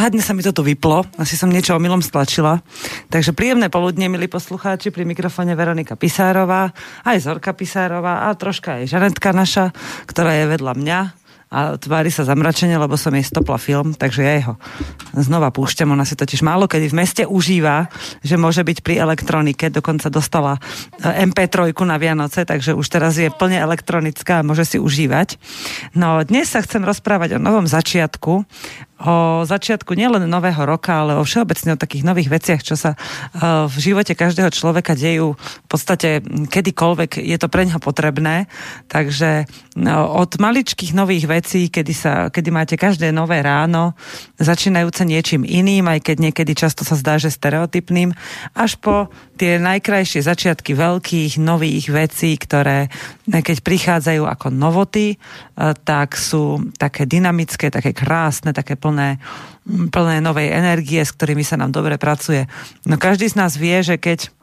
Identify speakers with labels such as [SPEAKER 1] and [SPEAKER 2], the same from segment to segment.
[SPEAKER 1] Záhadne sa mi to tu vyplo, asi som niečo omylom stlačila. Takže príjemné poludne, milí poslucháči, pri mikrofóne Veronika Pisárová, aj Zorka Pisárová a troška aj Žanetka naša, ktorá je vedľa mňa a tvári sa zamračenie, lebo som jej stopla film, takže ja jeho znova púšťam. Ona si totiž málo kedy v meste užíva, že môže byť pri elektronike, dokonca dostala eh, MP3 na Vianoce, takže už teraz je plne elektronická a môže si užívať. No dnes sa chcem rozprávať o novom začiatku, o začiatku nielen nového roka, ale o všeobecne o takých nových veciach, čo sa uh, v živote každého človeka dejú v podstate kedykoľvek je to pre neho potrebné. Takže no, od maličkých nových vecí, kedy, sa, kedy máte každé nové ráno, začínajúce niečím iným, aj keď niekedy často sa zdá, že stereotypným, až po tie najkrajšie začiatky veľkých, nových vecí, ktoré keď prichádzajú ako novoty, tak sú také dynamické, také krásne, také plné plné, plné novej energie, s ktorými sa nám dobre pracuje. No každý z nás vie, že keď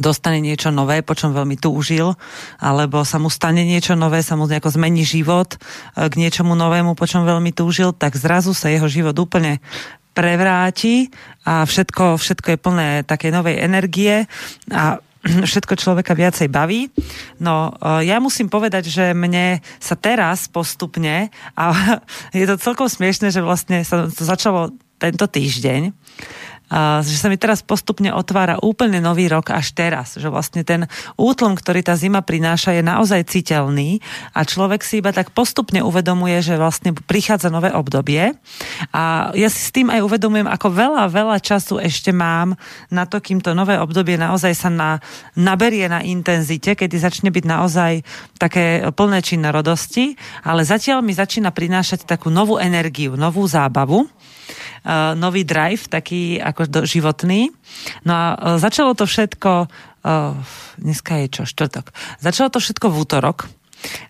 [SPEAKER 1] dostane niečo nové, po čom veľmi túžil, alebo sa mu stane niečo nové, sa mu nejako zmení život e, k niečomu novému, po čom veľmi túžil, tak zrazu sa jeho život úplne prevráti a všetko, všetko je plné takej novej energie a všetko človeka viacej baví. No, e, ja musím povedať, že mne sa teraz postupne, a je to celkom smiešne, že vlastne sa to začalo tento týždeň, že sa mi teraz postupne otvára úplne nový rok až teraz, že vlastne ten útlm, ktorý tá zima prináša, je naozaj citeľný a človek si iba tak postupne uvedomuje, že vlastne prichádza nové obdobie. A ja si s tým aj uvedomujem, ako veľa, veľa času ešte mám na to, kým to nové obdobie naozaj sa na, naberie na intenzite, kedy začne byť naozaj také plné činorodosti, ale zatiaľ mi začína prinášať takú novú energiu, novú zábavu nový drive, taký ako do, životný. No a uh, začalo to všetko, uh, dneska je čo, štvrtok, začalo to všetko v útorok,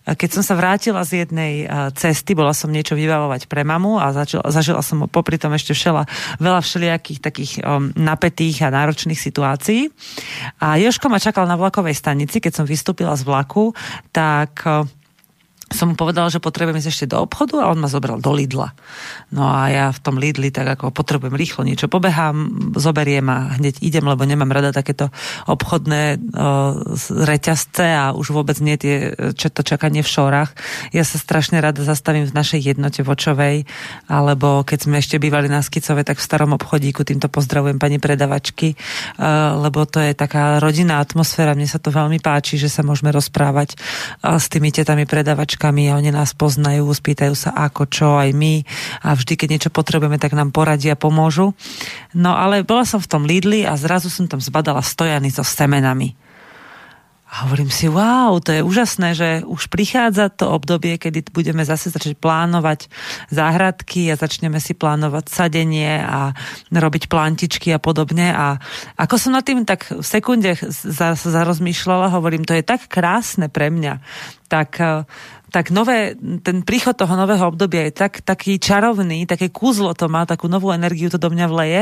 [SPEAKER 1] keď som sa vrátila z jednej cesty, bola som niečo vybavovať pre mamu a zažila, zažila som popri tom ešte všela, veľa všelijakých takých um, napätých a náročných situácií. A Joško ma čakal na vlakovej stanici, keď som vystúpila z vlaku, tak uh, som mu povedala, že potrebujem ísť ešte do obchodu a on ma zobral do Lidla. No a ja v tom Lidli tak ako potrebujem rýchlo niečo pobehám, zoberiem a hneď idem, lebo nemám rada takéto obchodné uh, reťazce a už vôbec nie tie, čo to čakanie v šorách. Ja sa strašne rada zastavím v našej jednote vočovej, alebo keď sme ešte bývali na Skicove, tak v starom obchodíku, týmto pozdravujem pani predavačky, lebo to je taká rodinná atmosféra, mne sa to veľmi páči, že sa môžeme rozprávať s tými tetami predavačky značkami a oni nás poznajú, spýtajú sa ako, čo, aj my a vždy, keď niečo potrebujeme, tak nám poradia, pomôžu. No ale bola som v tom Lidli a zrazu som tam zbadala stojany so semenami. A hovorím si, wow, to je úžasné, že už prichádza to obdobie, kedy budeme zase začať plánovať záhradky a začneme si plánovať sadenie a robiť plantičky a podobne. A ako som nad tým tak v sekunde zarozmýšľala, hovorím, to je tak krásne pre mňa. Tak tak nové, ten príchod toho nového obdobia je tak, taký čarovný, také kúzlo to má, takú novú energiu to do mňa vleje,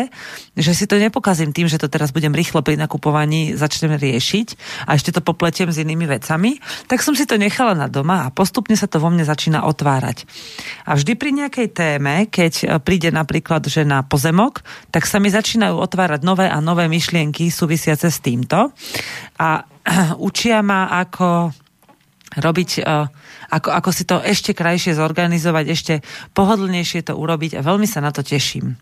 [SPEAKER 1] že si to nepokazím tým, že to teraz budem rýchlo pri nakupovaní začnem riešiť a ešte to popletiem s inými vecami, tak som si to nechala na doma a postupne sa to vo mne začína otvárať. A vždy pri nejakej téme, keď príde napríklad, že na pozemok, tak sa mi začínajú otvárať nové a nové myšlienky súvisiace s týmto a učia ma, ako robiť uh, ako, ako si to ešte krajšie zorganizovať, ešte pohodlnejšie to urobiť a veľmi sa na to teším.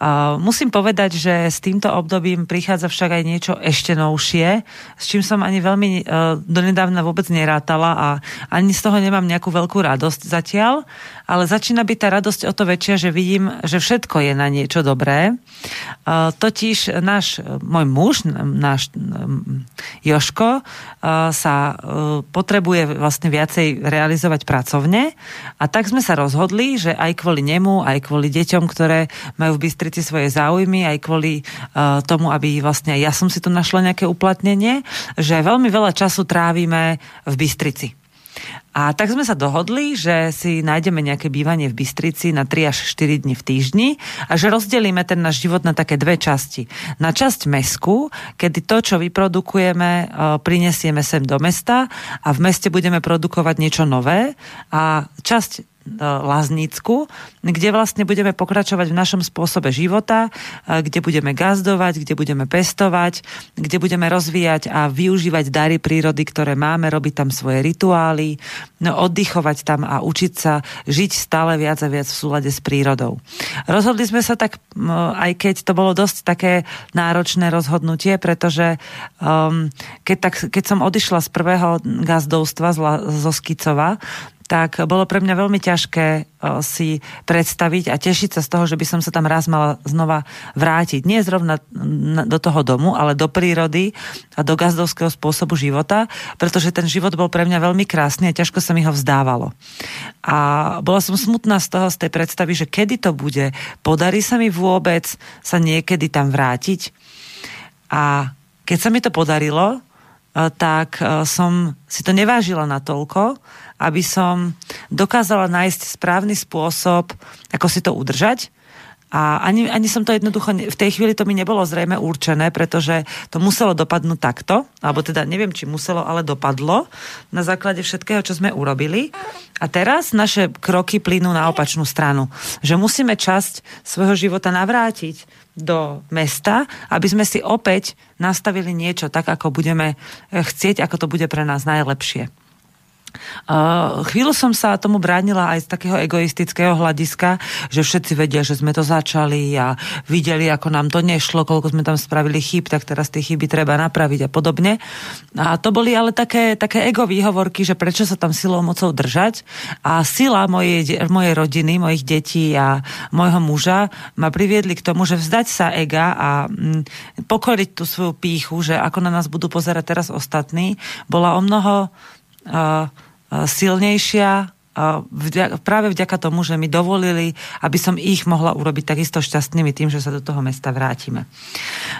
[SPEAKER 1] Uh, musím povedať, že s týmto obdobím prichádza však aj niečo ešte novšie, s čím som ani veľmi uh, donedávna vôbec nerátala a ani z toho nemám nejakú veľkú radosť zatiaľ, ale začína byť tá radosť o to väčšia, že vidím, že všetko je na niečo dobré. Uh, totiž náš, môj muž, náš Joško, uh, sa uh, potrebuje vlastne viacej realizovať pracovne a tak sme sa rozhodli, že aj kvôli nemu, aj kvôli deťom, ktoré majú v Bystrici svoje záujmy, aj kvôli tomu, aby vlastne ja som si tu našla nejaké uplatnenie, že veľmi veľa času trávime v Bystrici. A tak sme sa dohodli, že si nájdeme nejaké bývanie v Bystrici na 3 až 4 dní v týždni a že rozdelíme ten náš život na také dve časti. Na časť mesku, kedy to, čo vyprodukujeme, e, prinesieme sem do mesta a v meste budeme produkovať niečo nové a časť Laznicku, kde vlastne budeme pokračovať v našom spôsobe života, kde budeme gazdovať, kde budeme pestovať, kde budeme rozvíjať a využívať dary prírody, ktoré máme, robiť tam svoje rituály, no, oddychovať tam a učiť sa žiť stále viac a viac v súlade s prírodou. Rozhodli sme sa tak, aj keď to bolo dosť také náročné rozhodnutie, pretože um, keď, tak, keď som odišla z prvého gazdovstva zo Skicova, tak bolo pre mňa veľmi ťažké si predstaviť a tešiť sa z toho, že by som sa tam raz mala znova vrátiť. Nie zrovna do toho domu, ale do prírody a do gazdovského spôsobu života, pretože ten život bol pre mňa veľmi krásny a ťažko sa mi ho vzdávalo. A bola som smutná z toho, z tej predstavy, že kedy to bude, podarí sa mi vôbec sa niekedy tam vrátiť. A keď sa mi to podarilo, tak som si to nevážila natoľko, aby som dokázala nájsť správny spôsob, ako si to udržať. A ani, ani som to jednoducho, v tej chvíli to mi nebolo zrejme určené, pretože to muselo dopadnúť takto, alebo teda neviem, či muselo, ale dopadlo na základe všetkého, čo sme urobili. A teraz naše kroky plynú na opačnú stranu. Že musíme časť svojho života navrátiť do mesta, aby sme si opäť nastavili niečo tak, ako budeme chcieť, ako to bude pre nás najlepšie. Chvíľu som sa tomu bránila aj z takého egoistického hľadiska, že všetci vedia, že sme to začali a videli, ako nám to nešlo, koľko sme tam spravili chyb, tak teraz tie chyby treba napraviť a podobne. A to boli ale také, také ego výhovorky, že prečo sa tam silou mocou držať. A sila mojej, mojej rodiny, mojich detí a môjho muža ma priviedli k tomu, že vzdať sa ega a mm, pokoriť tú svoju píchu, že ako na nás budú pozerať teraz ostatní, bola o mnoho silnejšia vďaka, práve vďaka tomu, že mi dovolili, aby som ich mohla urobiť takisto šťastnými tým, že sa do toho mesta vrátime.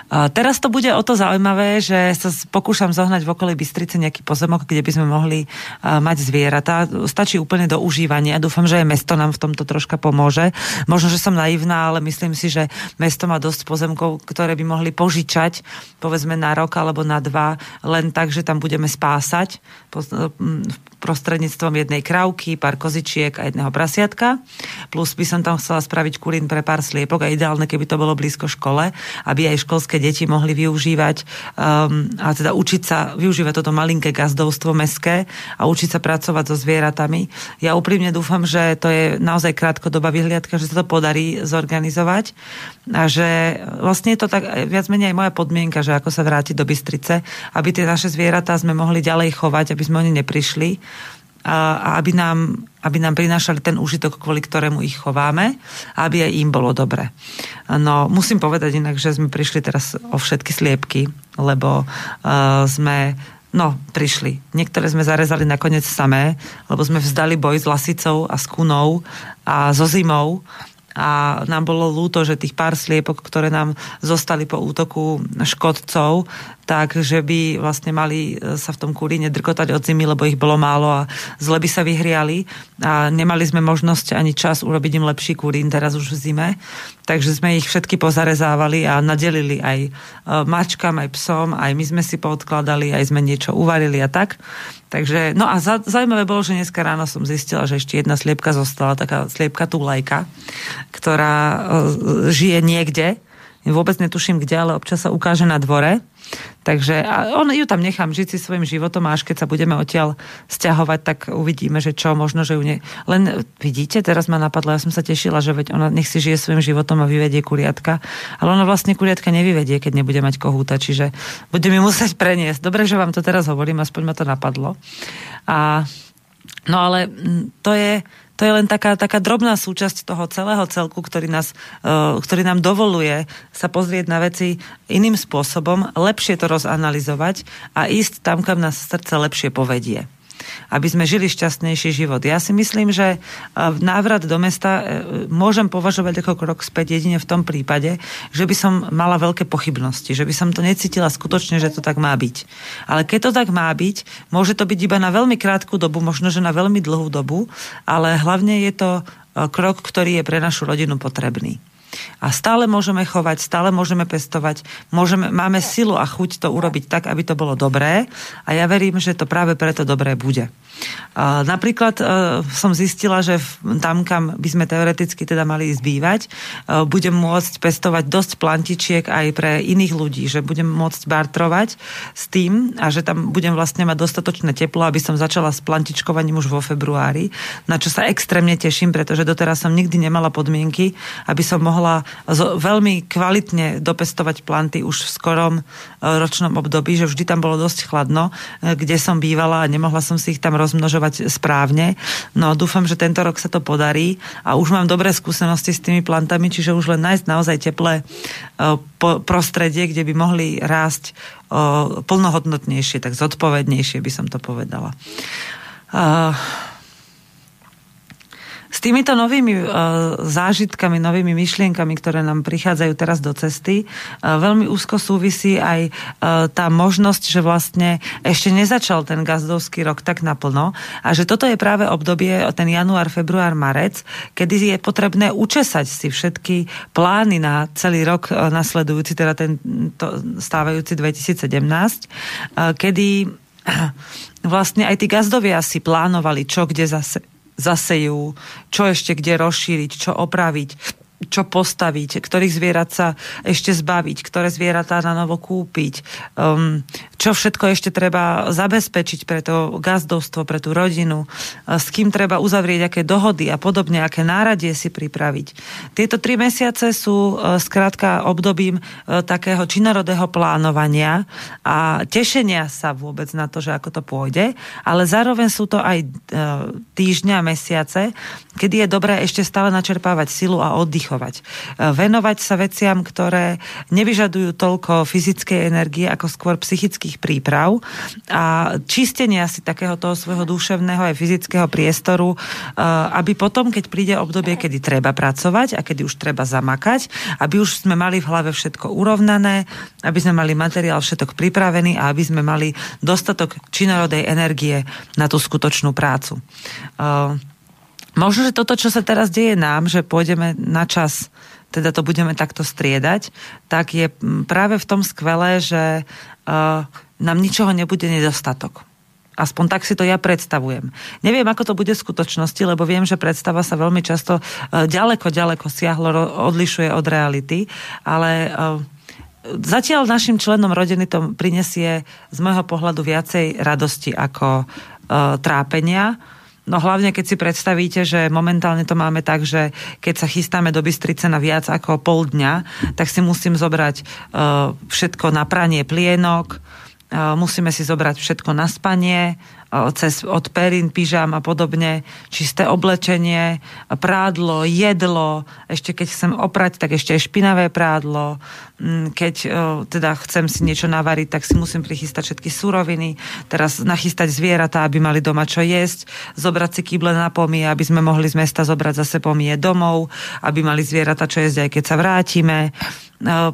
[SPEAKER 1] Teraz to bude o to zaujímavé, že sa pokúšam zohnať v okolí Bystrice nejaký pozemok, kde by sme mohli mať zvieratá. Stačí úplne do užívania. Dúfam, že aj mesto nám v tomto troška pomôže. Možno, že som naivná, ale myslím si, že mesto má dosť pozemkov, ktoré by mohli požičať, povedzme na rok alebo na dva, len tak, že tam budeme spásať prostredníctvom jednej krávky, pár kozičiek a jedného prasiatka. Plus by som tam chcela spraviť kurín pre pár sliepok a ideálne, keby to bolo blízko škole, aby aj školské deti mohli využívať um, a teda učiť sa, využívať toto malinké gazdovstvo meské a učiť sa pracovať so zvieratami. Ja úprimne dúfam, že to je naozaj krátkodobá vyhliadka, že sa to podarí zorganizovať a že vlastne je to tak viac menej aj moja podmienka, že ako sa vrátiť do Bystrice, aby tie naše zvieratá sme mohli ďalej chovať, aby sme oni neprišli a aby nám, aby nám prinášali ten užitok, kvôli ktorému ich chováme aby aj im bolo dobre. No, musím povedať inak, že sme prišli teraz o všetky sliepky, lebo uh, sme No, prišli. Niektoré sme zarezali nakoniec samé, lebo sme vzdali boj s lasicou a s kunou a so zimou a nám bolo ľúto, že tých pár sliepok, ktoré nám zostali po útoku škodcov, tak, že by vlastne mali e, sa v tom kulíne drkotať od zimy, lebo ich bolo málo a zle by sa vyhriali a nemali sme možnosť ani čas urobiť im lepší kulín teraz už v zime. Takže sme ich všetky pozarezávali a nadelili aj e, mačkám, aj psom, aj my sme si poodkladali, aj sme niečo uvarili a tak. Takže, no a za, zaujímavé bolo, že dneska ráno som zistila, že ešte jedna sliepka zostala, taká sliepka lajka, ktorá uh, žije niekde, vôbec netuším kde, ale občas sa ukáže na dvore Takže a on ju tam nechám žiť si svojim životom a až keď sa budeme odtiaľ stiahovať, tak uvidíme, že čo, možno, že ju ne... Len vidíte, teraz ma napadlo, ja som sa tešila, že veď ona nech si žije svojim životom a vyvedie kuriatka, ale ona vlastne kuriatka nevyvedie, keď nebude mať kohúta, čiže bude mi musieť preniesť. Dobre, že vám to teraz hovorím, aspoň ma to napadlo. A, no ale to je to je len taká, taká drobná súčasť toho celého celku, ktorý, nás, uh, ktorý nám dovoluje sa pozrieť na veci iným spôsobom, lepšie to rozanalizovať a ísť tam, kam nás srdce lepšie povedie aby sme žili šťastnejší život. Ja si myslím, že e, návrat do mesta e, môžem považovať ako krok späť jedine v tom prípade, že by som mala veľké pochybnosti, že by som to necítila skutočne, že to tak má byť. Ale keď to tak má byť, môže to byť iba na veľmi krátku dobu, možno, že na veľmi dlhú dobu, ale hlavne je to e, krok, ktorý je pre našu rodinu potrebný. A stále môžeme chovať, stále môžeme pestovať, môžeme, máme silu a chuť to urobiť tak, aby to bolo dobré a ja verím, že to práve preto dobré bude. Napríklad e, som zistila, že tam, kam by sme teoreticky teda mali zbývať, e, budem môcť pestovať dosť plantičiek aj pre iných ľudí, že budem môcť bartrovať s tým a že tam budem vlastne mať dostatočné teplo, aby som začala s plantičkovaním už vo februári, na čo sa extrémne teším, pretože doteraz som nikdy nemala podmienky, aby som mohla veľmi kvalitne dopestovať planty už v skorom e, ročnom období, že vždy tam bolo dosť chladno, kde som bývala a nemohla som si ich tam rozmnožovať správne. No dúfam, že tento rok sa to podarí a už mám dobré skúsenosti s tými plantami, čiže už len nájsť naozaj teplé e, prostredie, kde by mohli rásť e, plnohodnotnejšie, tak zodpovednejšie by som to povedala. S týmito novými uh, zážitkami, novými myšlienkami, ktoré nám prichádzajú teraz do cesty, uh, veľmi úzko súvisí aj uh, tá možnosť, že vlastne ešte nezačal ten gazdovský rok tak naplno a že toto je práve obdobie, ten január, február, marec, kedy je potrebné učesať si všetky plány na celý rok nasledujúci, teda ten to, stávajúci 2017, uh, kedy vlastne aj tí gazdovia si plánovali, čo kde zase zasejú, čo ešte kde rozšíriť, čo opraviť čo postaviť, ktorých zvierat sa ešte zbaviť, ktoré zvieratá na novo kúpiť, um, čo všetko ešte treba zabezpečiť pre to gazdovstvo, pre tú rodinu, s kým treba uzavrieť aké dohody a podobne, aké náradie si pripraviť. Tieto tri mesiace sú uh, skrátka obdobím uh, takého činorodého plánovania a tešenia sa vôbec na to, že ako to pôjde, ale zároveň sú to aj týždňa, mesiace, kedy je dobré ešte stále načerpávať silu a oddychovať. E, venovať sa veciam, ktoré nevyžadujú toľko fyzickej energie ako skôr psychických príprav a čistenia si takého toho svojho duševného aj fyzického priestoru, e, aby potom, keď príde obdobie, kedy treba pracovať a kedy už treba zamakať, aby už sme mali v hlave všetko urovnané, aby sme mali materiál všetok pripravený a aby sme mali dostatok činorodej energie na tú skutočnú prácu. Uh, Možno, že toto, čo sa teraz deje nám, že pôjdeme na čas, teda to budeme takto striedať, tak je práve v tom skvelé, že uh, nám ničoho nebude nedostatok. Aspoň tak si to ja predstavujem. Neviem, ako to bude v skutočnosti, lebo viem, že predstava sa veľmi často uh, ďaleko, ďaleko siahlo, odlišuje od reality, ale uh, zatiaľ našim členom rodiny to prinesie z môjho pohľadu viacej radosti ako trápenia No hlavne, keď si predstavíte, že momentálne to máme tak, že keď sa chystáme do Bystrice na viac ako pol dňa, tak si musím zobrať uh, všetko na pranie plienok, musíme si zobrať všetko na spanie, cez, od perín, pyžam a podobne, čisté oblečenie, prádlo, jedlo, ešte keď chcem oprať, tak ešte aj špinavé prádlo, mm, keď teda chcem si niečo navariť, tak si musím prichystať všetky suroviny, teraz nachystať zvieratá, aby mali doma čo jesť, zobrať si kýble na pomie, aby sme mohli z mesta zobrať zase pomie domov, aby mali zvieratá čo jesť aj keď sa vrátime,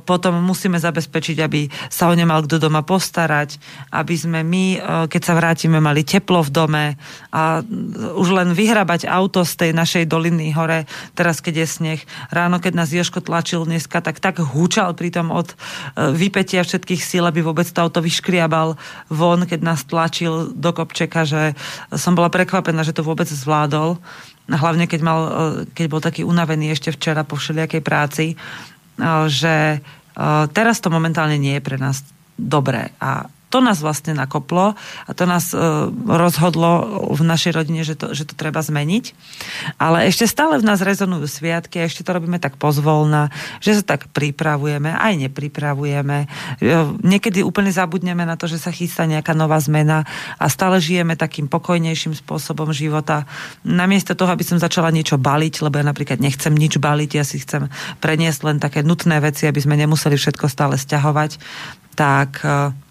[SPEAKER 1] potom musíme zabezpečiť, aby sa o ne mal kto doma postarať, aby sme my, keď sa vrátime, mali teplo v dome a už len vyhrabať auto z tej našej doliny hore, teraz keď je sneh. Ráno, keď nás Joško tlačil dneska, tak tak húčal pritom od e, vypetia všetkých síl, aby vôbec to auto vyškriabal von, keď nás tlačil do kopčeka, že som bola prekvapená, že to vôbec zvládol. Hlavne keď, mal, e, keď bol taký unavený ešte včera po všelijakej práci že teraz to momentálne nie je pre nás dobré. A to nás vlastne nakoplo a to nás e, rozhodlo v našej rodine, že to, že to treba zmeniť. Ale ešte stále v nás rezonujú sviatky a ešte to robíme tak pozvolna, že sa tak pripravujeme, aj nepripravujeme. E, niekedy úplne zabudneme na to, že sa chystá nejaká nová zmena a stále žijeme takým pokojnejším spôsobom života. Namiesto toho, aby som začala niečo baliť, lebo ja napríklad nechcem nič baliť, ja si chcem preniesť len také nutné veci, aby sme nemuseli všetko stále stiahovať, tak e,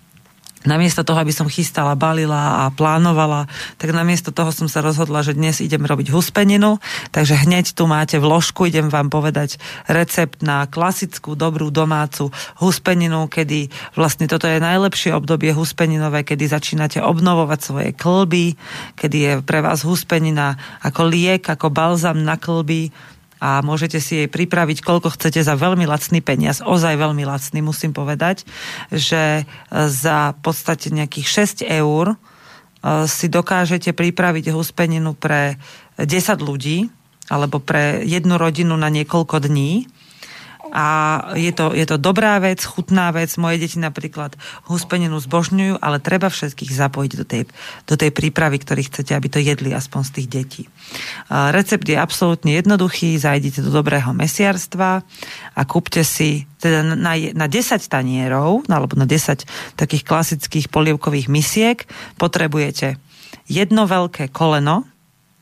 [SPEAKER 1] namiesto toho, aby som chystala, balila a plánovala, tak namiesto toho som sa rozhodla, že dnes idem robiť huspeninu, takže hneď tu máte vložku, idem vám povedať recept na klasickú, dobrú domácu huspeninu, kedy vlastne toto je najlepšie obdobie huspeninové, kedy začínate obnovovať svoje klby, kedy je pre vás huspenina ako liek, ako balzam na klby, a môžete si jej pripraviť, koľko chcete za veľmi lacný peniaz, ozaj veľmi lacný, musím povedať, že za podstate nejakých 6 eur si dokážete pripraviť huspeninu pre 10 ľudí alebo pre jednu rodinu na niekoľko dní a je to, je to dobrá vec, chutná vec. Moje deti napríklad huspeninu zbožňujú, ale treba všetkých zapojiť do tej, do tej prípravy, ktorý chcete, aby to jedli aspoň z tých detí. Recept je absolútne jednoduchý, zajdite do dobrého mesiarstva a kúpte si teda na, na 10 tanierov, alebo na 10 takých klasických polievkových misiek potrebujete jedno veľké koleno,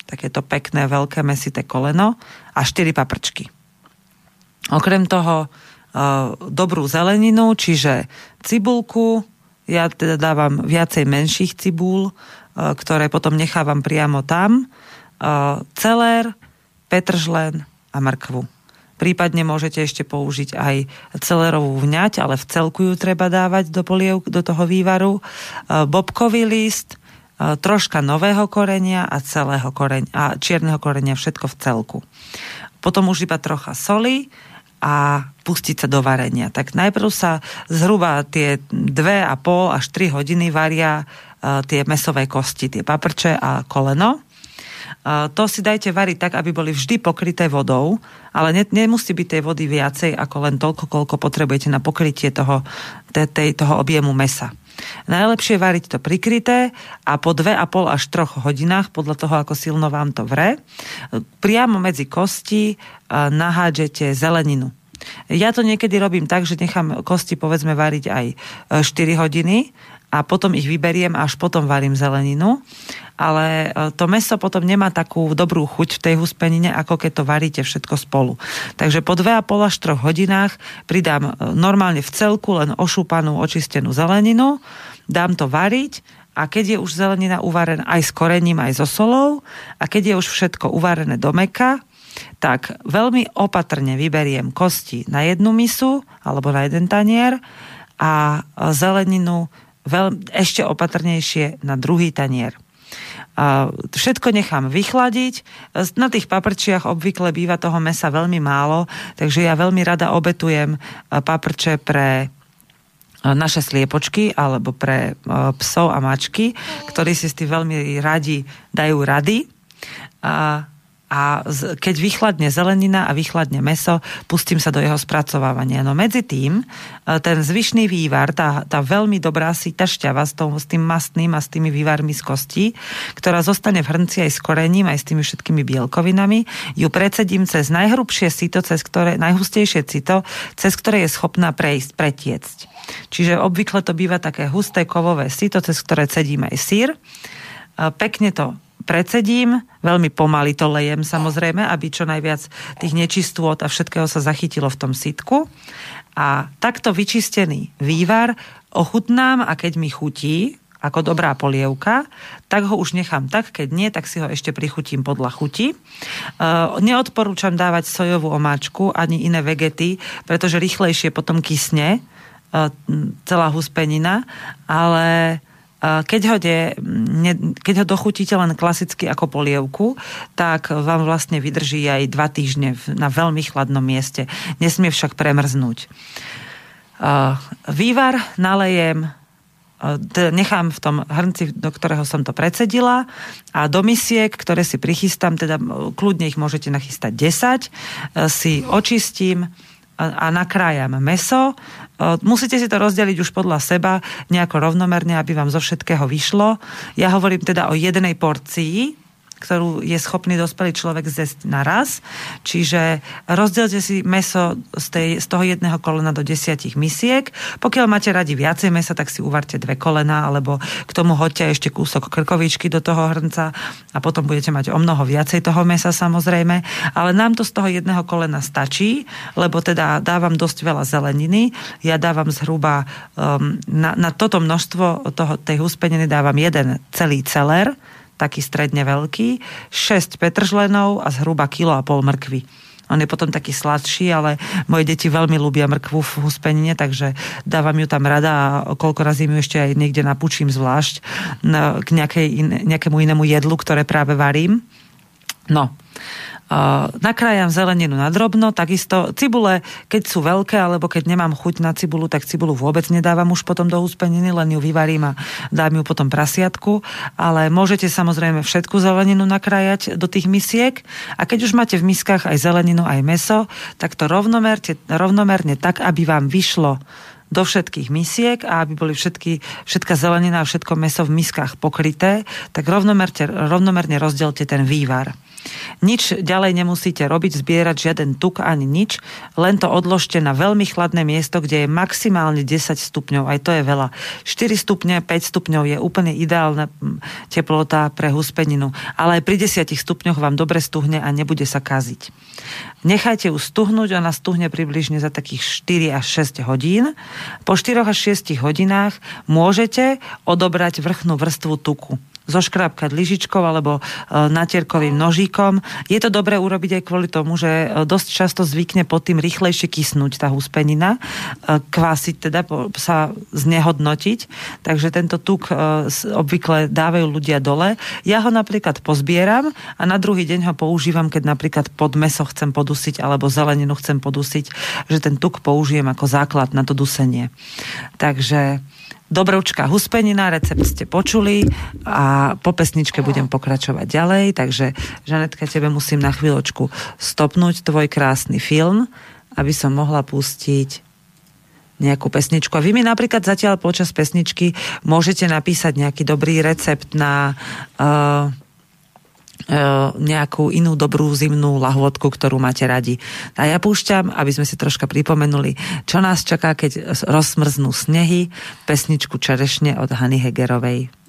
[SPEAKER 1] takéto pekné, veľké mesité koleno a 4 paprčky. Okrem toho e, dobrú zeleninu, čiže cibulku, ja teda dávam viacej menších cibúl, e, ktoré potom nechávam priamo tam, e, celér, petržlen a mrkvu. Prípadne môžete ešte použiť aj celerovú vňať, ale v celku ju treba dávať do, poliev, do toho vývaru. Bobkový list, troška nového korenia a celého korenia, a čierneho korenia, všetko v celku. Potom už iba trocha soli, a pustiť sa do varenia. Tak najprv sa zhruba tie 2,5 až 3 hodiny varia uh, tie mesové kosti, tie paprče a koleno. Uh, to si dajte variť tak, aby boli vždy pokryté vodou, ale ne, nemusí byť tej vody viacej ako len toľko, koľko potrebujete na pokrytie toho, tej, toho objemu mesa. Najlepšie variť to prikryté a po 2,5 až 3 hodinách, podľa toho, ako silno vám to vre, priamo medzi kosti nahádžete zeleninu. Ja to niekedy robím tak, že nechám kosti povedzme variť aj 4 e, hodiny a potom ich vyberiem až potom varím zeleninu. Ale e, to meso potom nemá takú dobrú chuť v tej huspenine, ako keď to varíte všetko spolu. Takže po 2,5 až 3 hodinách pridám e, normálne v celku len ošúpanú, očistenú zeleninu, dám to variť a keď je už zelenina uvarená aj s korením, aj so solou a keď je už všetko uvarené do meka, tak veľmi opatrne vyberiem kosti na jednu misu alebo na jeden tanier a zeleninu veľ, ešte opatrnejšie na druhý tanier. A všetko nechám vychladiť. Na tých paprčiach obvykle býva toho mesa veľmi málo, takže ja veľmi rada obetujem paprče pre naše sliepočky alebo pre psov a mačky, ktorí si s tým veľmi radi dajú rady. A a keď vychladne zelenina a vychladne meso, pustím sa do jeho spracovávania. No medzi tým, e, ten zvyšný vývar, tá, tá veľmi dobrá síta šťava s, tom, s tým mastným a s tými vývarmi z kostí, ktorá zostane v hrnci aj s korením, aj s tými všetkými bielkovinami, ju predsedím cez najhrubšie sito, cez ktoré, najhustejšie cito, cez ktoré je schopná prejsť, pretiecť. Čiže obvykle to býva také husté kovové sito, cez ktoré cedím aj sír. E, pekne to predsedím, veľmi pomaly to lejem samozrejme, aby čo najviac tých nečistôt a všetkého sa zachytilo v tom sitku. A takto vyčistený vývar ochutnám a keď mi chutí, ako dobrá polievka, tak ho už nechám tak, keď nie, tak si ho ešte prichutím podľa chuti. E, neodporúčam dávať sojovú omáčku ani iné vegety, pretože rýchlejšie potom kysne e, celá huspenina, ale keď ho, de, ne, keď ho dochutíte len klasicky ako polievku, tak vám vlastne vydrží aj dva týždne na veľmi chladnom mieste. Nesmie však premrznúť. Vývar nalejem nechám v tom hrnci, do ktorého som to precedila a do misiek, ktoré si prichystám, teda kľudne ich môžete nachystať 10, si očistím a nakrájam meso. Musíte si to rozdeliť už podľa seba nejako rovnomerne, aby vám zo všetkého vyšlo. Ja hovorím teda o jednej porcii, ktorú je schopný dospelý človek zjesť naraz. Čiže rozdielte si meso z, tej, z toho jedného kolena do desiatich misiek. Pokiaľ máte radi viacej mesa, tak si uvarte dve kolena, alebo k tomu hoďte ešte kúsok krkovičky do toho hrnca a potom budete mať o mnoho viacej toho mesa samozrejme. Ale nám to z toho jedného kolena stačí, lebo teda dávam dosť veľa zeleniny. Ja dávam zhruba um, na, na toto množstvo toho, tej huspeniny dávam jeden celý celer, taký stredne veľký, 6 petržlenov a zhruba kilo a pol mrkvy. On je potom taký sladší, ale moje deti veľmi ľúbia mrkvu v huspenine, takže dávam ju tam rada a koľko razy ju ešte aj niekde napúčím zvlášť k nejakej, nejakému inému jedlu, ktoré práve varím. No, nakrájam zeleninu na drobno, takisto cibule, keď sú veľké, alebo keď nemám chuť na cibulu, tak cibulu vôbec nedávam už potom do úspeniny, len ju vyvarím a dám ju potom prasiatku, ale môžete samozrejme všetku zeleninu nakrájať do tých misiek. A keď už máte v miskách aj zeleninu, aj meso, tak to rovnomerne, rovnomerne tak, aby vám vyšlo do všetkých misiek a aby boli všetky, všetká zelenina a všetko meso v miskách pokryté, tak rovnomerne, rovnomerne rozdielte ten vývar. Nič ďalej nemusíte robiť, zbierať žiaden tuk ani nič, len to odložte na veľmi chladné miesto, kde je maximálne 10 stupňov, aj to je veľa. 4 stupne, 5 stupňov je úplne ideálna mm, teplota pre huspeninu, ale aj pri 10 stupňoch vám dobre stuhne a nebude sa kaziť. Nechajte ju stuhnúť, ona stuhne približne za takých 4 až 6 hodín. Po 4 až 6 hodinách môžete odobrať vrchnú vrstvu tuku zoškrábkať lyžičkou alebo e, natierkovým nožíkom. Je to dobré urobiť aj kvôli tomu, že e, dosť často zvykne pod tým rýchlejšie kysnúť tá huspenina, e, kvásiť teda, sa znehodnotiť, takže tento tuk obvykle dávajú ľudia dole. Ja ho napríklad pozbieram a na druhý deň ho používam, keď napríklad pod meso chcem podusiť alebo zeleninu chcem podusiť, že ten tuk použijem ako základ na to dusenie. Takže Dobrovčka huspenina, recept ste počuli a po pesničke budem pokračovať ďalej, takže Žanetka, tebe musím na chvíľočku stopnúť tvoj krásny film, aby som mohla pustiť nejakú pesničku. A vy mi napríklad zatiaľ počas pesničky môžete napísať nejaký dobrý recept na uh, nejakú inú dobrú zimnú lahôdku, ktorú máte radi. A ja púšťam, aby sme si troška pripomenuli, čo nás čaká, keď rozmrznú snehy, pesničku Čerešne od Hany Hegerovej.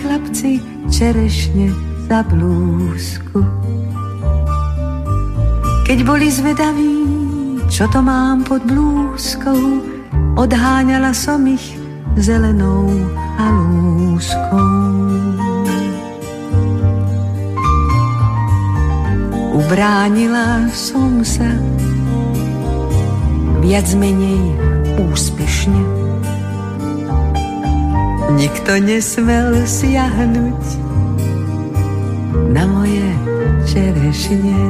[SPEAKER 2] Chlapci čerešne za blúzku. Keď boli zvedaví, čo to mám pod blúzkou, odháňala som ich zelenou halúskou. Ubránila som sa viac menej úspešne. Nikto nesmel siahnuť na moje čerešne.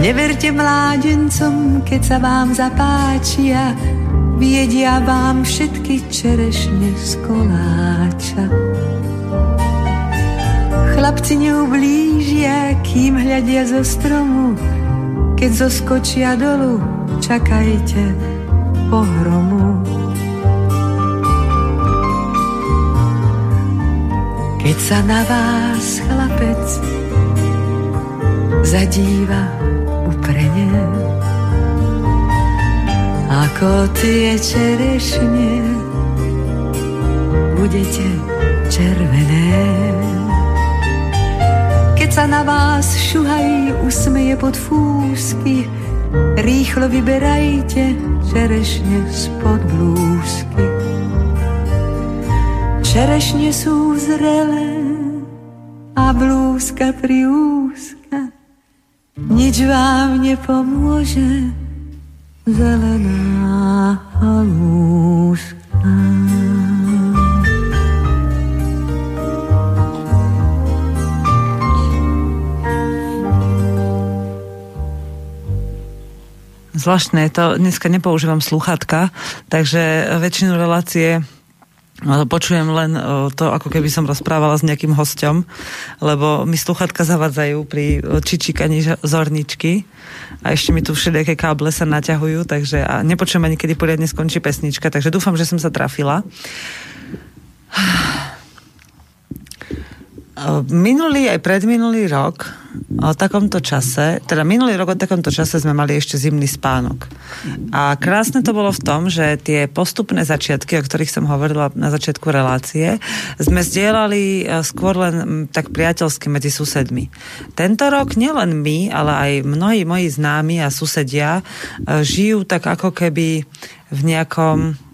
[SPEAKER 2] Neverte mládencom, keď sa vám zapáčia, viedia vám všetky čerešne z koláča. Chlapci neublížia, kým hľadia zo stromu, keď zoskočia dolu, čakajte pohromu. Keď sa na vás chlapec zadíva uprene, ako tie čerešne budete červené keď sa na vás šuhají, usmeje pod fúsky, rýchlo vyberajte čerešne spod blúzky. Čerešne sú zrelé a blúzka priúzka, nič vám nepomôže, zelená halúska.
[SPEAKER 1] Zvláštne, to dneska nepoužívam sluchatka, takže väčšinu relácie počujem len to, ako keby som rozprávala s nejakým hosťom, lebo mi sluchatka zavadzajú pri čičikaní zorničky a ešte mi tu všelijaké káble sa naťahujú, takže a nepočujem ani, kedy poriadne skončí pesnička, takže dúfam, že som sa trafila. Minulý aj predminulý rok o takomto čase, teda minulý rok o takomto čase sme mali ešte zimný spánok. A krásne to bolo v tom, že tie postupné začiatky, o ktorých som hovorila na začiatku relácie, sme zdieľali e, skôr len tak priateľsky medzi susedmi. Tento rok nielen my, ale aj mnohí moji známi a susedia e, žijú tak ako keby v nejakom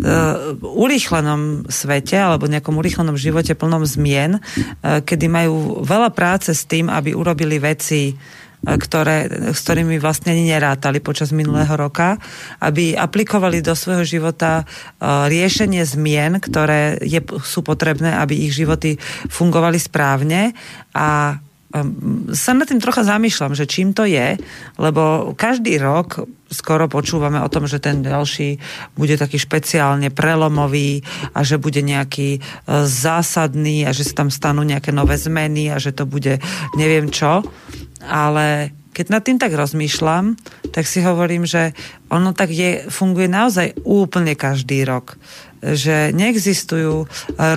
[SPEAKER 1] uh, urýchlenom svete alebo nejakom urýchlenom živote plnom zmien, uh, kedy majú veľa práce s tým, aby urobili veci, uh, ktoré, s ktorými vlastne ani nerátali počas minulého roka, aby aplikovali do svojho života riešenie zmien, ktoré je, sú potrebné, aby ich životy fungovali správne a sa nad tým trocha zamýšľam, že čím to je, lebo každý rok skoro počúvame o tom, že ten ďalší bude taký špeciálne prelomový a že bude nejaký e, zásadný a že sa tam stanú nejaké nové zmeny a že to bude neviem čo. Ale keď nad tým tak rozmýšľam, tak si hovorím, že ono tak je, funguje naozaj úplne každý rok. Že neexistujú e,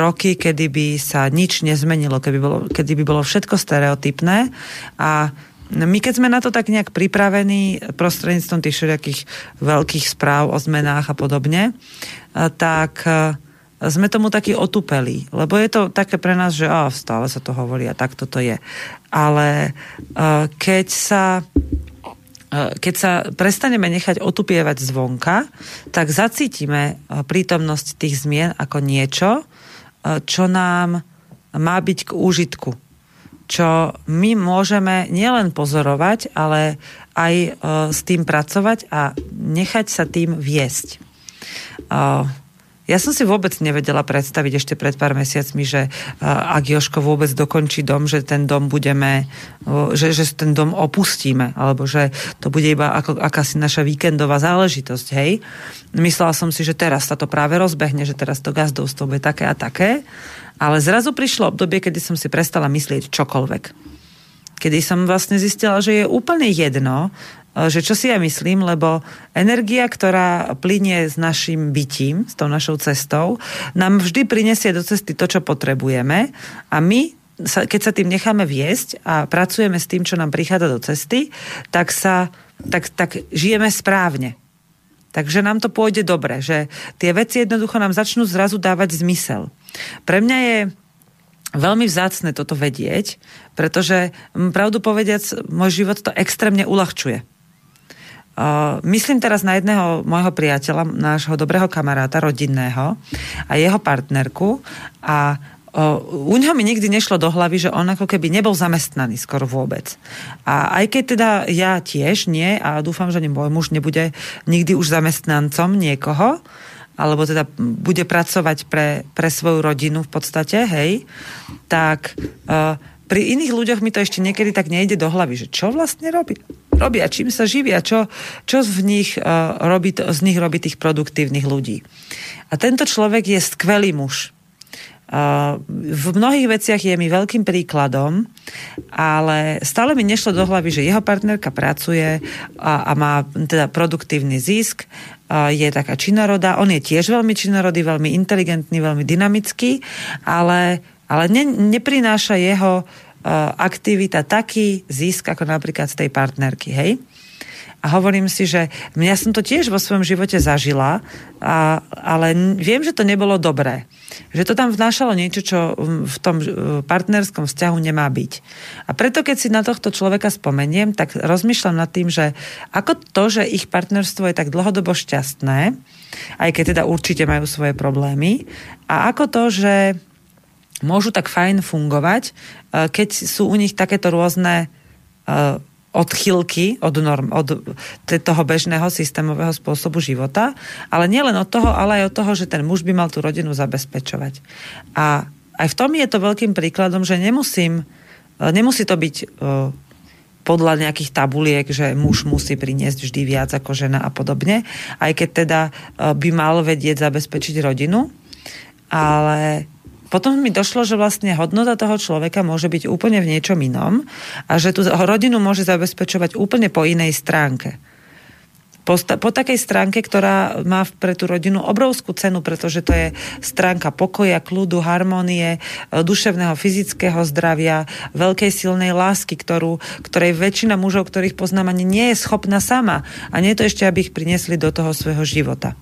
[SPEAKER 1] roky, kedy by sa nič nezmenilo, kedy, bolo, kedy by bolo všetko stereotypné. A my keď sme na to tak nejak pripravení prostredníctvom tých všetkých veľkých správ o zmenách a podobne, e, tak e, sme tomu takí otupeli, lebo je to také pre nás, že á, stále sa to hovorí a tak toto je. Ale keď sa E, keď sa prestaneme nechať otupievať zvonka, tak zacítime e, prítomnosť tých zmien ako niečo, e, čo nám má byť k úžitku. Čo my môžeme nielen pozorovať, ale aj s tým pracovať a nechať sa tým viesť. Ja som si vôbec nevedela predstaviť ešte pred pár mesiacmi, že ak Joško vôbec dokončí dom, že ten dom budeme, že, že ten dom opustíme, alebo že to bude iba ako, akási naša víkendová záležitosť, hej. Myslela som si, že teraz sa to práve rozbehne, že teraz to gazdovstvo bude také a také, ale zrazu prišlo obdobie, kedy som si prestala myslieť čokoľvek kedy som vlastne zistila, že je úplne jedno, že čo si ja myslím, lebo energia, ktorá plinie s našim bytím, s tou našou cestou, nám vždy prinesie do cesty to, čo potrebujeme a my sa, keď sa tým necháme viesť a pracujeme s tým, čo nám prichádza do cesty, tak sa tak, tak žijeme správne. Takže nám to pôjde dobre, že tie veci jednoducho nám začnú zrazu dávať zmysel. Pre mňa je veľmi vzácne toto vedieť, pretože pravdu povediac, môj život to extrémne uľahčuje myslím teraz na jedného môjho priateľa, nášho dobrého kamaráta, rodinného a jeho partnerku a u ňoho mi nikdy nešlo do hlavy, že on ako keby nebol zamestnaný skoro vôbec. A aj keď teda ja tiež nie, a dúfam, že ani môj muž nebude nikdy už zamestnancom niekoho, alebo teda bude pracovať pre, pre svoju rodinu v podstate, hej, tak uh, pri iných ľuďoch mi to ešte niekedy tak nejde do hlavy, že čo vlastne robí? Robia, čím sa živia, čo, čo v nich, uh, robí, z nich robí tých produktívnych ľudí. A tento človek je skvelý muž. Uh, v mnohých veciach je mi veľkým príkladom, ale stále mi nešlo do hlavy, že jeho partnerka pracuje a, a má teda produktívny zisk, uh, je taká činoroda, on je tiež veľmi činorodý, veľmi inteligentný, veľmi dynamický, ale ale ne, neprináša jeho uh, aktivita taký zisk, ako napríklad z tej partnerky, hej? A hovorím si, že ja som to tiež vo svojom živote zažila, a, ale viem, že to nebolo dobré. Že to tam vnášalo niečo, čo v tom partnerskom vzťahu nemá byť. A preto, keď si na tohto človeka spomeniem, tak rozmýšľam nad tým, že ako to, že ich partnerstvo je tak dlhodobo šťastné, aj keď teda určite majú svoje problémy, a ako to, že môžu tak fajn fungovať, e, keď sú u nich takéto rôzne e, odchylky od, norm, od toho bežného systémového spôsobu života, ale nielen od toho, ale aj od toho, že ten muž by mal tú rodinu zabezpečovať. A aj v tom je to veľkým príkladom, že nemusím, e, nemusí to byť podľa nejakých tabuliek, že muž musí priniesť vždy viac ako žena a podobne, aj keď teda by mal vedieť zabezpečiť rodinu, ale potom mi došlo, že vlastne hodnota toho človeka môže byť úplne v niečom inom a že tú rodinu môže zabezpečovať úplne po inej stránke po, po takej stránke, ktorá má pre tú rodinu obrovskú cenu, pretože to je stránka pokoja, kľudu, harmonie, e, duševného, fyzického zdravia, veľkej silnej lásky, ktorú, ktorej väčšina mužov, ktorých poznám, ani nie je schopná sama. A nie je to ešte, aby ich priniesli do toho svojho života.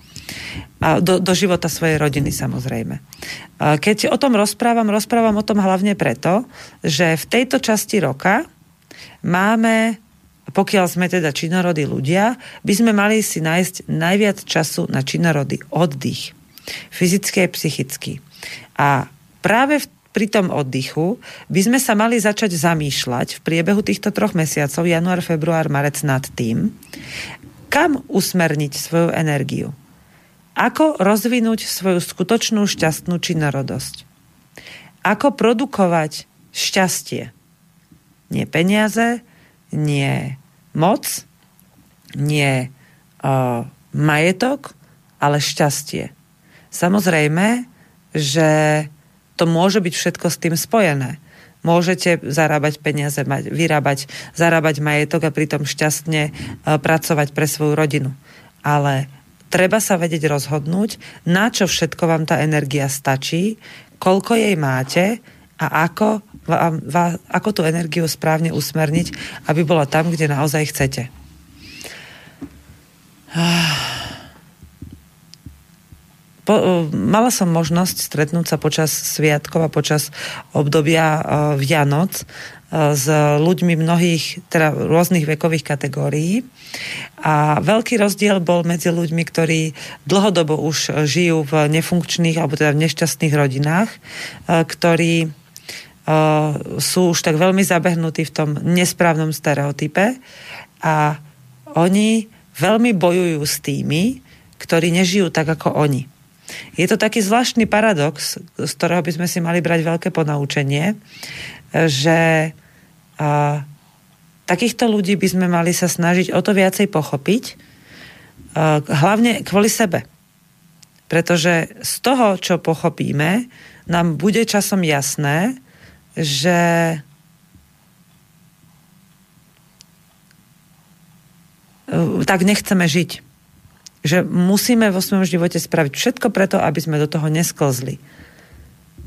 [SPEAKER 1] A do, do života svojej rodiny samozrejme. Keď o tom rozprávam, rozprávam o tom hlavne preto, že v tejto časti roka máme pokiaľ sme teda činorodí ľudia, by sme mali si nájsť najviac času na činorodý oddych. Fyzický a psychický. A práve v pri tom oddychu by sme sa mali začať zamýšľať v priebehu týchto troch mesiacov, január, február, marec nad tým, kam usmerniť svoju energiu. Ako rozvinúť svoju skutočnú šťastnú činorodosť. Ako produkovať šťastie. Nie peniaze, nie moc, nie uh, majetok, ale šťastie. Samozrejme, že to môže byť všetko s tým spojené. Môžete zarábať peniaze, mať, vyrábať, zarábať majetok a pritom šťastne pracovať pre svoju rodinu. Ale treba sa vedieť rozhodnúť, na čo všetko vám tá energia stačí, koľko jej máte a ako, ako tú energiu správne usmerniť, aby bola tam, kde naozaj chcete. Po, mala som možnosť stretnúť sa počas sviatkov a počas obdobia uh, Vianoc s ľuďmi mnohých, teda rôznych vekových kategórií. A veľký rozdiel bol medzi ľuďmi, ktorí dlhodobo už žijú v nefunkčných alebo teda v nešťastných rodinách, uh, ktorí sú už tak veľmi zabehnutí v tom nesprávnom stereotype a oni veľmi bojujú s tými, ktorí nežijú tak ako oni. Je to taký zvláštny paradox, z ktorého by sme si mali brať veľké ponaučenie, že a, takýchto ľudí by sme mali sa snažiť o to viacej pochopiť, a, hlavne kvôli sebe. Pretože z toho, čo pochopíme, nám bude časom jasné, že tak nechceme žiť. Že musíme vo svojom živote spraviť všetko preto, aby sme do toho nesklzli.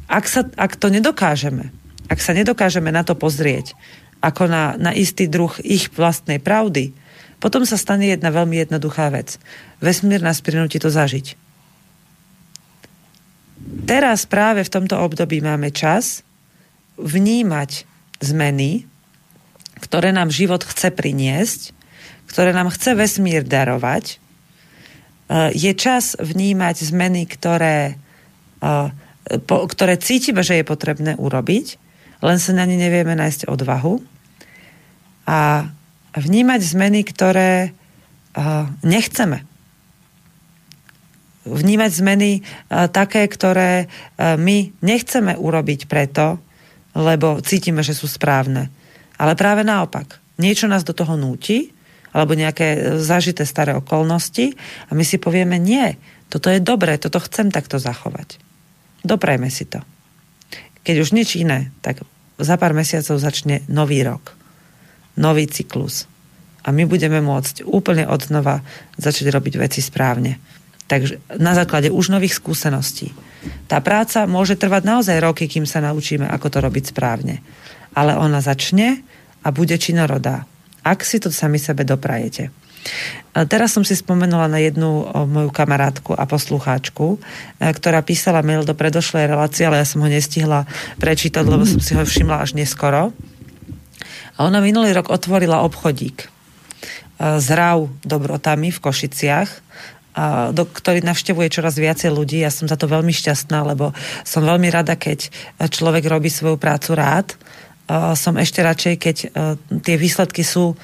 [SPEAKER 1] Ak, sa, ak to nedokážeme, ak sa nedokážeme na to pozrieť, ako na, na istý druh ich vlastnej pravdy, potom sa stane jedna veľmi jednoduchá vec. Vesmír nás prinúti to zažiť. Teraz práve v tomto období máme čas, vnímať zmeny, ktoré nám život chce priniesť, ktoré nám chce vesmír darovať. E, je čas vnímať zmeny, ktoré, e, ktoré cítime, že je potrebné urobiť, len sa na ne nevieme nájsť odvahu. A vnímať zmeny, ktoré e, nechceme. Vnímať zmeny také, ktoré my nechceme urobiť preto, lebo cítime, že sú správne. Ale práve naopak. Niečo nás do toho núti, alebo nejaké zažité staré okolnosti a my si povieme, nie, toto je dobré, toto chcem takto zachovať. Doprajme si to. Keď už nič iné, tak za pár mesiacov začne nový rok. Nový cyklus. A my budeme môcť úplne od znova začať robiť veci správne. Takže na základe už nových skúseností. Tá práca môže trvať naozaj roky, kým sa naučíme, ako to robiť správne. Ale ona začne a bude činorodá. Ak si to sami sebe doprajete. Teraz som si spomenula na jednu moju kamarátku a poslucháčku, e, ktorá písala mail do predošlej relácie, ale ja som ho nestihla prečítať, lebo som si ho všimla až neskoro. A ona minulý rok otvorila obchodík e, s RAU dobrotami v Košiciach do, ktorý navštevuje čoraz viacej ľudí. Ja som za to veľmi šťastná, lebo som veľmi rada, keď človek robí svoju prácu rád. Som ešte radšej, keď tie výsledky sú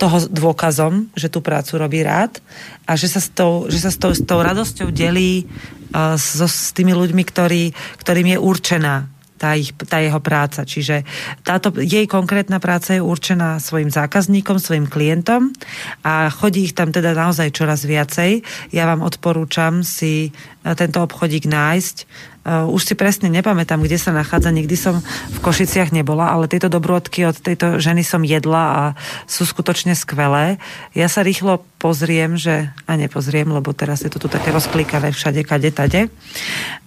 [SPEAKER 1] toho dôkazom, že tú prácu robí rád a že sa s tou, že sa s tou, s tou radosťou delí uh, so, s tými ľuďmi, ktorý, ktorým je určená tá, ich, tá jeho práca. Čiže táto jej konkrétna práca je určená svojim zákazníkom, svojim klientom a chodí ich tam teda naozaj čoraz viacej. Ja vám odporúčam si e, tento obchodík nájsť už si presne nepamätám, kde sa nachádza, nikdy som v Košiciach nebola, ale tieto dobrôdky od tejto ženy som jedla a sú skutočne skvelé. Ja sa rýchlo pozriem, že... A nepozriem, lebo teraz je to tu také rozklikané všade, kade, tade.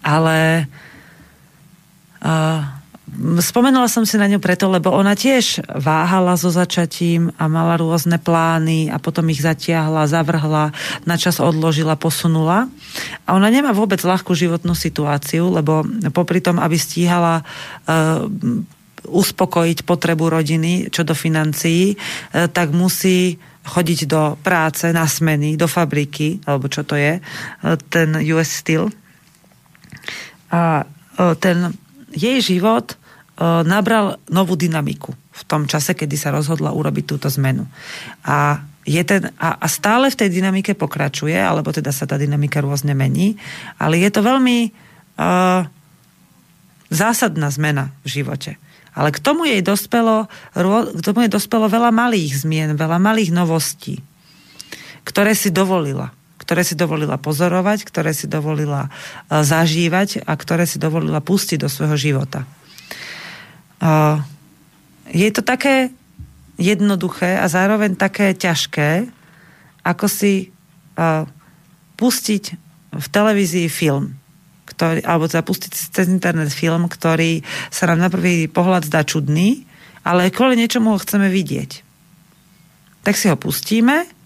[SPEAKER 1] Ale... Uh, Spomenula som si na ňu preto, lebo ona tiež váhala so začatím a mala rôzne plány a potom ich zatiahla, zavrhla, načas odložila, posunula. A ona nemá vôbec ľahkú životnú situáciu, lebo popri tom, aby stíhala uh, uspokojiť potrebu rodiny čo do financií, uh, tak musí chodiť do práce, na smeny, do fabriky, alebo čo to je, uh, ten US Steel. A ten jej život uh, nabral novú dynamiku v tom čase, kedy sa rozhodla urobiť túto zmenu. A, je ten, a, a stále v tej dynamike pokračuje, alebo teda sa tá dynamika rôzne mení, ale je to veľmi uh, zásadná zmena v živote. Ale k tomu jej dospelo, k tomu jej dospelo veľa malých zmien, veľa malých novostí, ktoré si dovolila ktoré si dovolila pozorovať, ktoré si dovolila uh, zažívať a ktoré si dovolila pustiť do svojho života. Uh, je to také jednoduché a zároveň také ťažké, ako si uh, pustiť v televízii film, ktorý, alebo teda pustiť cez internet film, ktorý sa nám na prvý pohľad zdá čudný, ale kvôli niečomu ho chceme vidieť. Tak si ho pustíme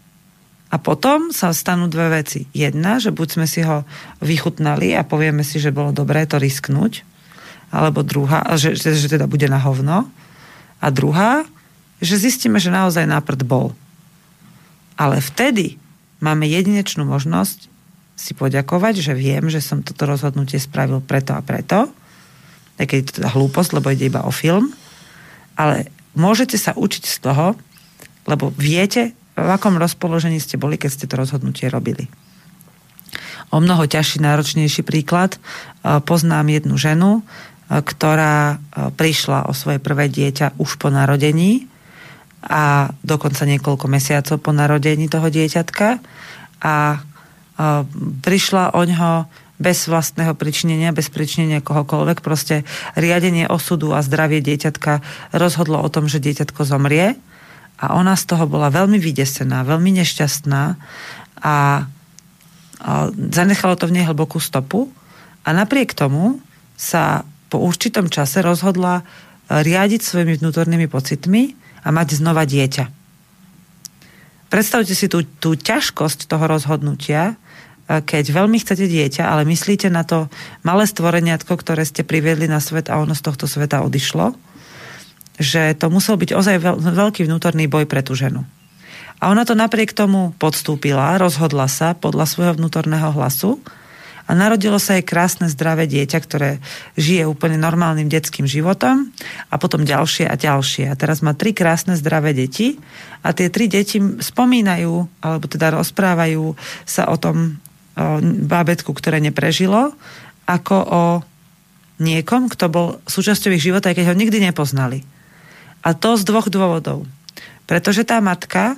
[SPEAKER 1] a potom sa stanú dve veci. Jedna, že buď sme si ho vychutnali a povieme si, že bolo dobré to risknúť, alebo druhá, že, že, že teda bude na hovno. A druhá, že zistíme, že naozaj náprd bol. Ale vtedy máme jedinečnú možnosť si poďakovať, že viem, že som toto rozhodnutie spravil preto a preto, aj keď je to teda hlúposť, lebo ide iba o film, ale môžete sa učiť z toho, lebo viete, v akom rozpoložení ste boli, keď ste to rozhodnutie robili. O mnoho ťažší, náročnejší príklad. E, poznám jednu ženu, e, ktorá e, prišla o svoje prvé dieťa už po narodení a dokonca niekoľko mesiacov po narodení toho dieťatka a prišla o ňo bez vlastného pričinenia, bez pričinenia kohokoľvek. Proste riadenie osudu a zdravie dieťatka rozhodlo o tom, že dieťatko zomrie a ona z toho bola veľmi vydesená, veľmi nešťastná a, a zanechalo to v nej hlbokú stopu a napriek tomu sa po určitom čase rozhodla e, riadiť svojimi vnútornými pocitmi a mať znova dieťa. Predstavte si tú, tú ťažkosť toho rozhodnutia, e, keď veľmi chcete dieťa, ale myslíte na to malé stvoreniatko, ktoré ste priviedli na svet a ono z tohto sveta odišlo že to musel byť ozaj veľký vnútorný boj pre tú ženu. A ona to napriek tomu podstúpila, rozhodla sa podľa svojho vnútorného hlasu a narodilo sa jej krásne zdravé dieťa, ktoré žije úplne normálnym detským životom a potom ďalšie a ďalšie. A teraz má tri krásne zdravé deti a tie tri deti spomínajú, alebo teda rozprávajú sa o tom o bábetku, ktoré neprežilo, ako o niekom, kto bol súčasťou ich života, aj keď ho nikdy nepoznali. A to z dvoch dôvodov. Pretože tá matka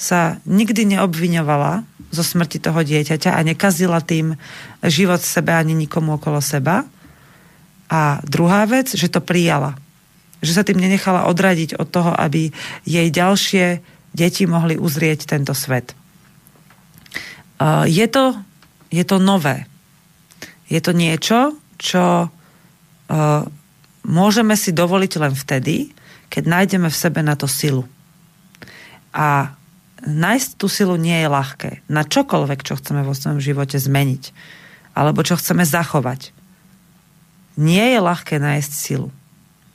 [SPEAKER 1] sa nikdy neobviňovala zo smrti toho dieťaťa a nekazila tým život sebe ani nikomu okolo seba. A druhá vec, že to prijala. Že sa tým nenechala odradiť od toho, aby jej ďalšie deti mohli uzrieť tento svet. Je to, je to nové. Je to niečo, čo môžeme si dovoliť len vtedy, keď nájdeme v sebe na to silu. A nájsť tú silu nie je ľahké. Na čokoľvek, čo chceme vo svojom živote zmeniť. Alebo čo chceme zachovať. Nie je ľahké nájsť silu.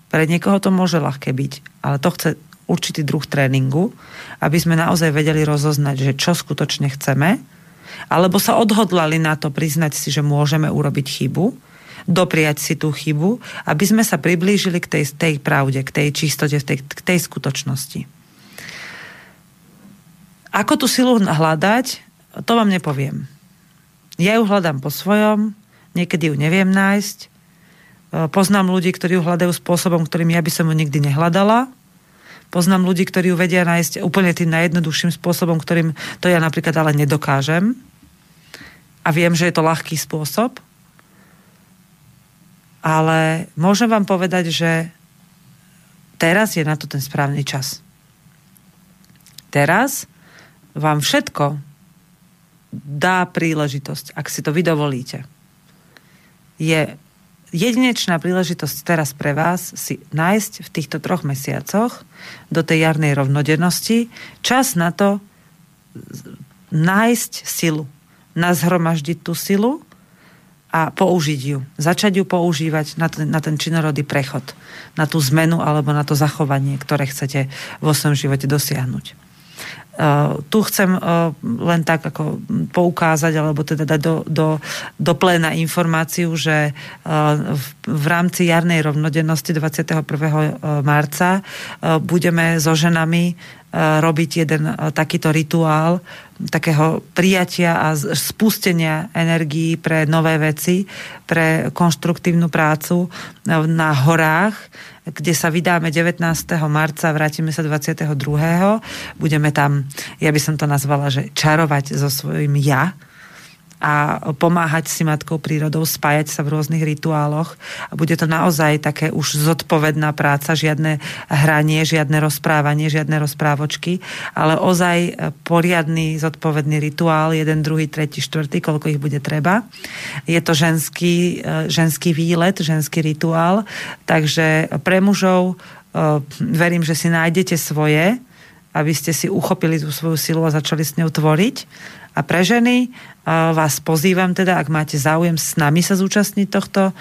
[SPEAKER 1] Pre niekoho to môže ľahké byť, ale to chce určitý druh tréningu, aby sme naozaj vedeli rozoznať, že čo skutočne chceme, alebo sa odhodlali na to priznať si, že môžeme urobiť chybu dopriať si tú chybu, aby sme sa priblížili k tej, tej pravde, k tej čistote, tej, k tej skutočnosti. Ako tú silu hľadať, to vám nepoviem. Ja ju hľadám po svojom, niekedy ju neviem nájsť. E, poznám ľudí, ktorí ju hľadajú spôsobom, ktorým ja by som ju nikdy nehľadala. Poznám ľudí, ktorí ju vedia nájsť úplne tým najjednoduchším spôsobom, ktorým to ja napríklad ale nedokážem. A viem, že je to ľahký spôsob. Ale môžem vám povedať, že teraz je na to ten správny čas. Teraz vám všetko dá príležitosť, ak si to vy dovolíte. Je jedinečná príležitosť teraz pre vás si nájsť v týchto troch mesiacoch do tej jarnej rovnodennosti čas na to nájsť silu, nazhromaždiť tú silu a použiť ju. Začať ju používať na ten, na ten činorodý prechod, na tú zmenu alebo na to zachovanie, ktoré chcete vo svojom živote dosiahnuť. Uh, tu chcem uh, len tak ako poukázať, alebo teda dať do, do, do pléna informáciu, že uh, v, v rámci jarnej rovnodennosti 21. marca budeme so ženami robiť jeden takýto rituál takého prijatia a spustenia energií pre nové veci, pre konštruktívnu prácu na horách, kde sa vydáme 19. marca, vrátime sa 22. Budeme tam, ja by som to nazvala, že čarovať so svojím ja, a pomáhať si matkou prírodou, spájať sa v rôznych rituáloch. A bude to naozaj také už zodpovedná práca, žiadne hranie, žiadne rozprávanie, žiadne rozprávočky, ale ozaj poriadny zodpovedný rituál, jeden, druhý, tretí, štvrtý, koľko ich bude treba. Je to ženský, e, ženský výlet, ženský rituál, takže pre mužov e, verím, že si nájdete svoje, aby ste si uchopili tú svoju silu a začali s ňou tvoriť a pre ženy vás pozývam teda, ak máte záujem s nami sa zúčastniť tohto,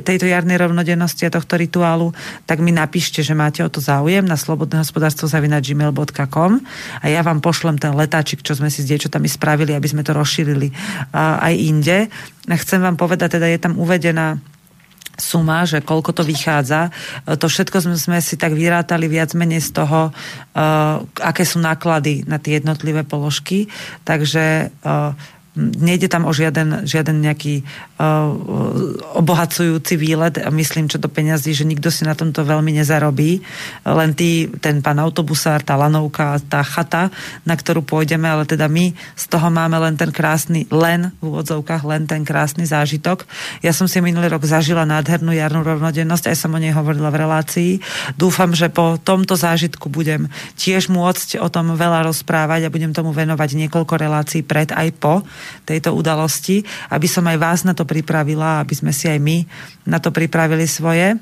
[SPEAKER 1] tejto jarnej rovnodennosti a tohto rituálu, tak mi napíšte, že máte o to záujem na slobodné hospodárstvo gmail.com a ja vám pošlem ten letáčik, čo sme si s diečotami spravili, aby sme to rozšírili aj inde. Chcem vám povedať, teda je tam uvedená suma, že koľko to vychádza. To všetko sme, sme si tak vyrátali viac menej z toho, uh, aké sú náklady na tie jednotlivé položky. Takže uh, nejde tam o žiaden, žiaden nejaký uh, obohacujúci výlet myslím, čo do peňazí, že nikto si na tomto veľmi nezarobí. Len tý, ten pán autobusár, tá lanovka, tá chata, na ktorú pôjdeme, ale teda my z toho máme len ten krásny, len v úvodzovkách, len ten krásny zážitok. Ja som si minulý rok zažila nádhernú jarnú rovnodennosť, aj som o nej hovorila v relácii. Dúfam, že po tomto zážitku budem tiež môcť o tom veľa rozprávať a budem tomu venovať niekoľko relácií pred aj po tejto udalosti, aby som aj vás na to pripravila, aby sme si aj my na to pripravili svoje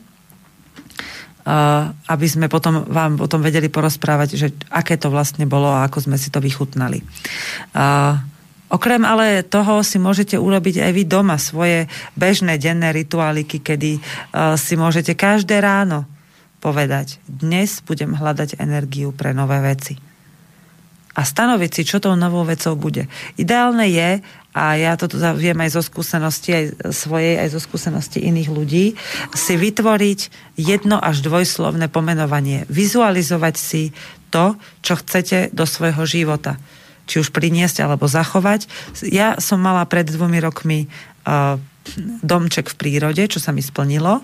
[SPEAKER 1] aby sme potom vám potom vedeli porozprávať, že aké to vlastne bolo a ako sme si to vychutnali. Okrem ale toho si môžete urobiť aj vy doma svoje bežné denné rituáliky, kedy si môžete každé ráno povedať, dnes budem hľadať energiu pre nové veci a stanoviť si, čo tou novou vecou bude. Ideálne je, a ja to viem aj zo skúsenosti aj svojej, aj zo skúsenosti iných ľudí, si vytvoriť jedno až dvojslovné pomenovanie. Vizualizovať si to, čo chcete do svojho života. Či už priniesť alebo zachovať. Ja som mala pred dvomi rokmi uh, domček v prírode, čo sa mi splnilo.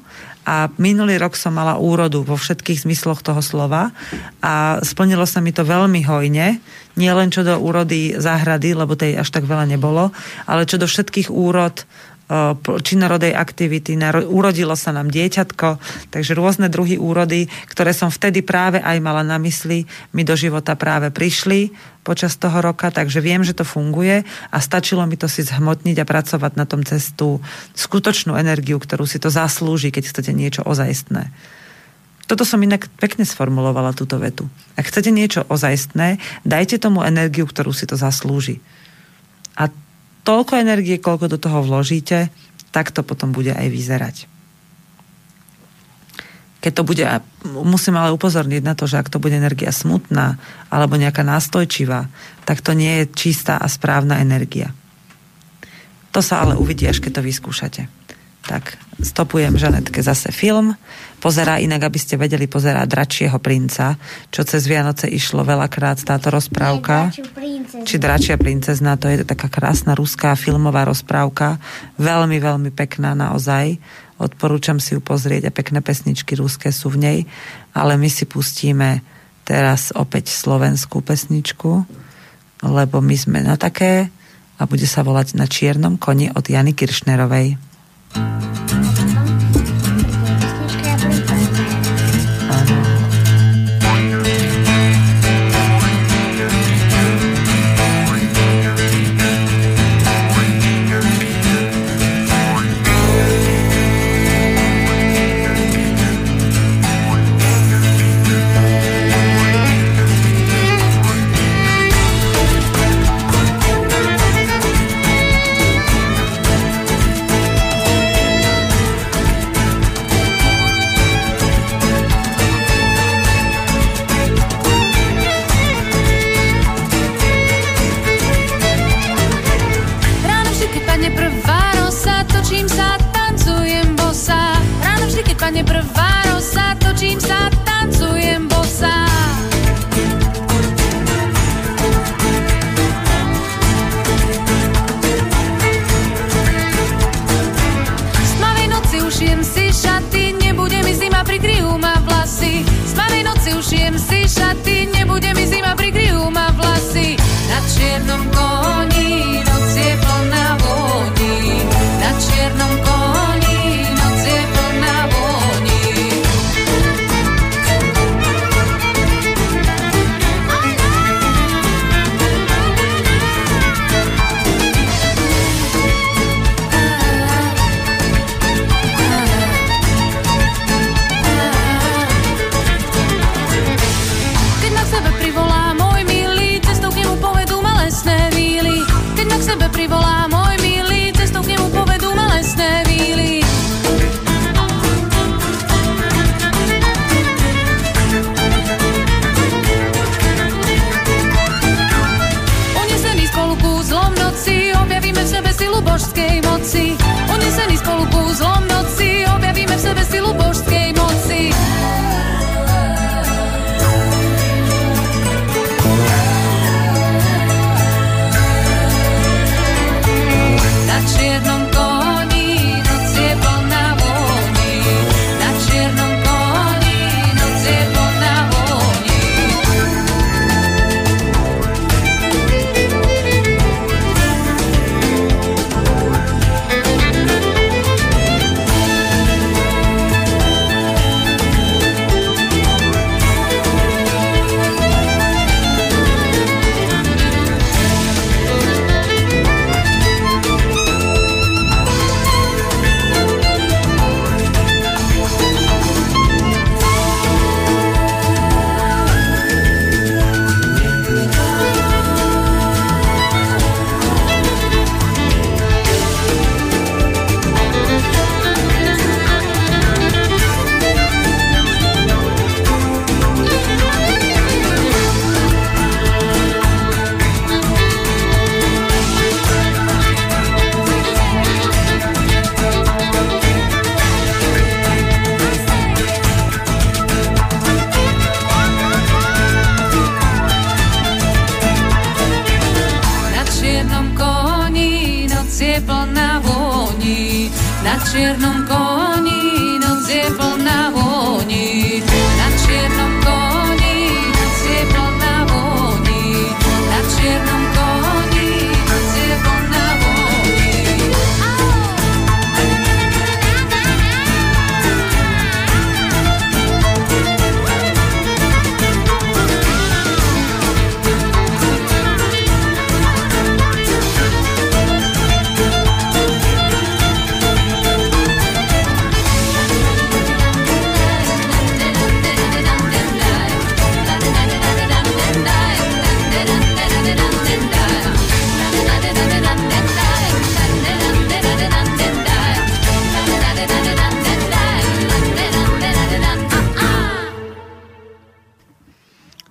[SPEAKER 1] A minulý rok som mala úrodu vo všetkých zmysloch toho slova a splnilo sa mi to veľmi hojne, nie len čo do úrody záhrady, lebo tej až tak veľa nebolo, ale čo do všetkých úrod činorodej aktivity, urodilo sa nám dieťatko, takže rôzne druhy úrody, ktoré som vtedy práve aj mala na mysli, mi do života práve prišli počas toho roka, takže viem, že to funguje a stačilo mi to si zhmotniť a pracovať na tom cestu skutočnú energiu, ktorú si to zaslúži, keď chcete niečo ozajstné. Toto som inak pekne sformulovala, túto vetu. Ak chcete niečo ozajstné, dajte tomu energiu, ktorú si to zaslúži. A toľko energie, koľko do toho vložíte, tak to potom bude aj vyzerať. Keď to bude, musím ale upozorniť na to, že ak to bude energia smutná alebo nejaká nástojčivá, tak to nie je čistá a správna energia. To sa ale uvidí, až keď to vyskúšate. Tak, stopujem Žanetke zase film pozerá inak, aby ste vedeli, pozerá Dračieho princa, čo cez Vianoce išlo veľakrát táto rozprávka. Či Dračia princezna, to je taká krásna ruská filmová rozprávka, veľmi, veľmi pekná naozaj. Odporúčam si ju pozrieť a pekné pesničky ruské sú v nej, ale my si pustíme teraz opäť slovenskú pesničku, lebo my sme na také a bude sa volať Na čiernom koni od Jany Kiršnerovej. thank you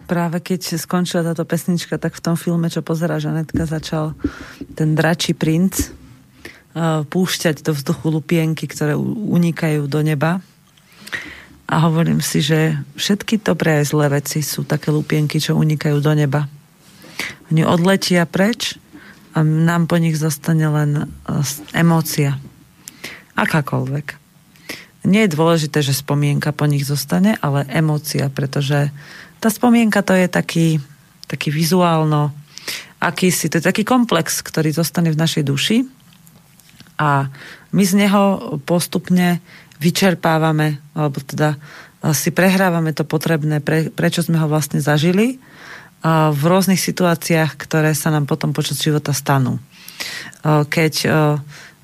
[SPEAKER 1] Práve keď skončila táto pesnička, tak v tom filme, čo pozerá Žanetka, začal ten dračí princ uh, púšťať do vzduchu lupienky, ktoré unikajú do neba. A hovorím si, že všetky dobré aj zlé veci sú také lupienky, čo unikajú do neba. Oni odletia preč a nám po nich zostane len uh, emócia. Akákoľvek. Nie je dôležité, že spomienka po nich zostane, ale emócia, pretože tá spomienka to je taký, taký vizuálno, akýsi, to je taký komplex, ktorý zostane v našej duši a my z neho postupne vyčerpávame, alebo teda si prehrávame to potrebné, pre, prečo sme ho vlastne zažili v rôznych situáciách, ktoré sa nám potom počas života stanú. Keď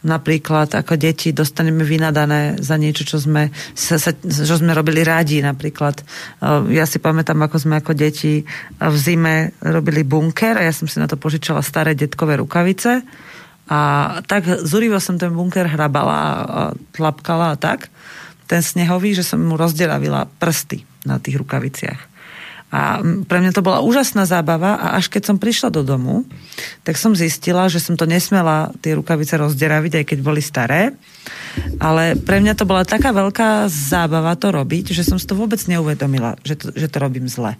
[SPEAKER 1] napríklad ako deti dostaneme vynadané za niečo, čo sme, sa, sa, čo sme robili rádi. Napríklad ja si pamätám, ako sme ako deti v zime robili bunker a ja som si na to požičala staré detkové rukavice a tak zúrivo som ten bunker hrabala a tlapkala a tak, ten snehový, že som mu rozdelavila prsty na tých rukaviciach. A pre mňa to bola úžasná zábava a až keď som prišla do domu, tak som zistila, že som to nesmela tie rukavice rozderaviť, aj keď boli staré. Ale pre mňa to bola taká veľká zábava to robiť, že som si to vôbec neuvedomila, že to, že to robím zle.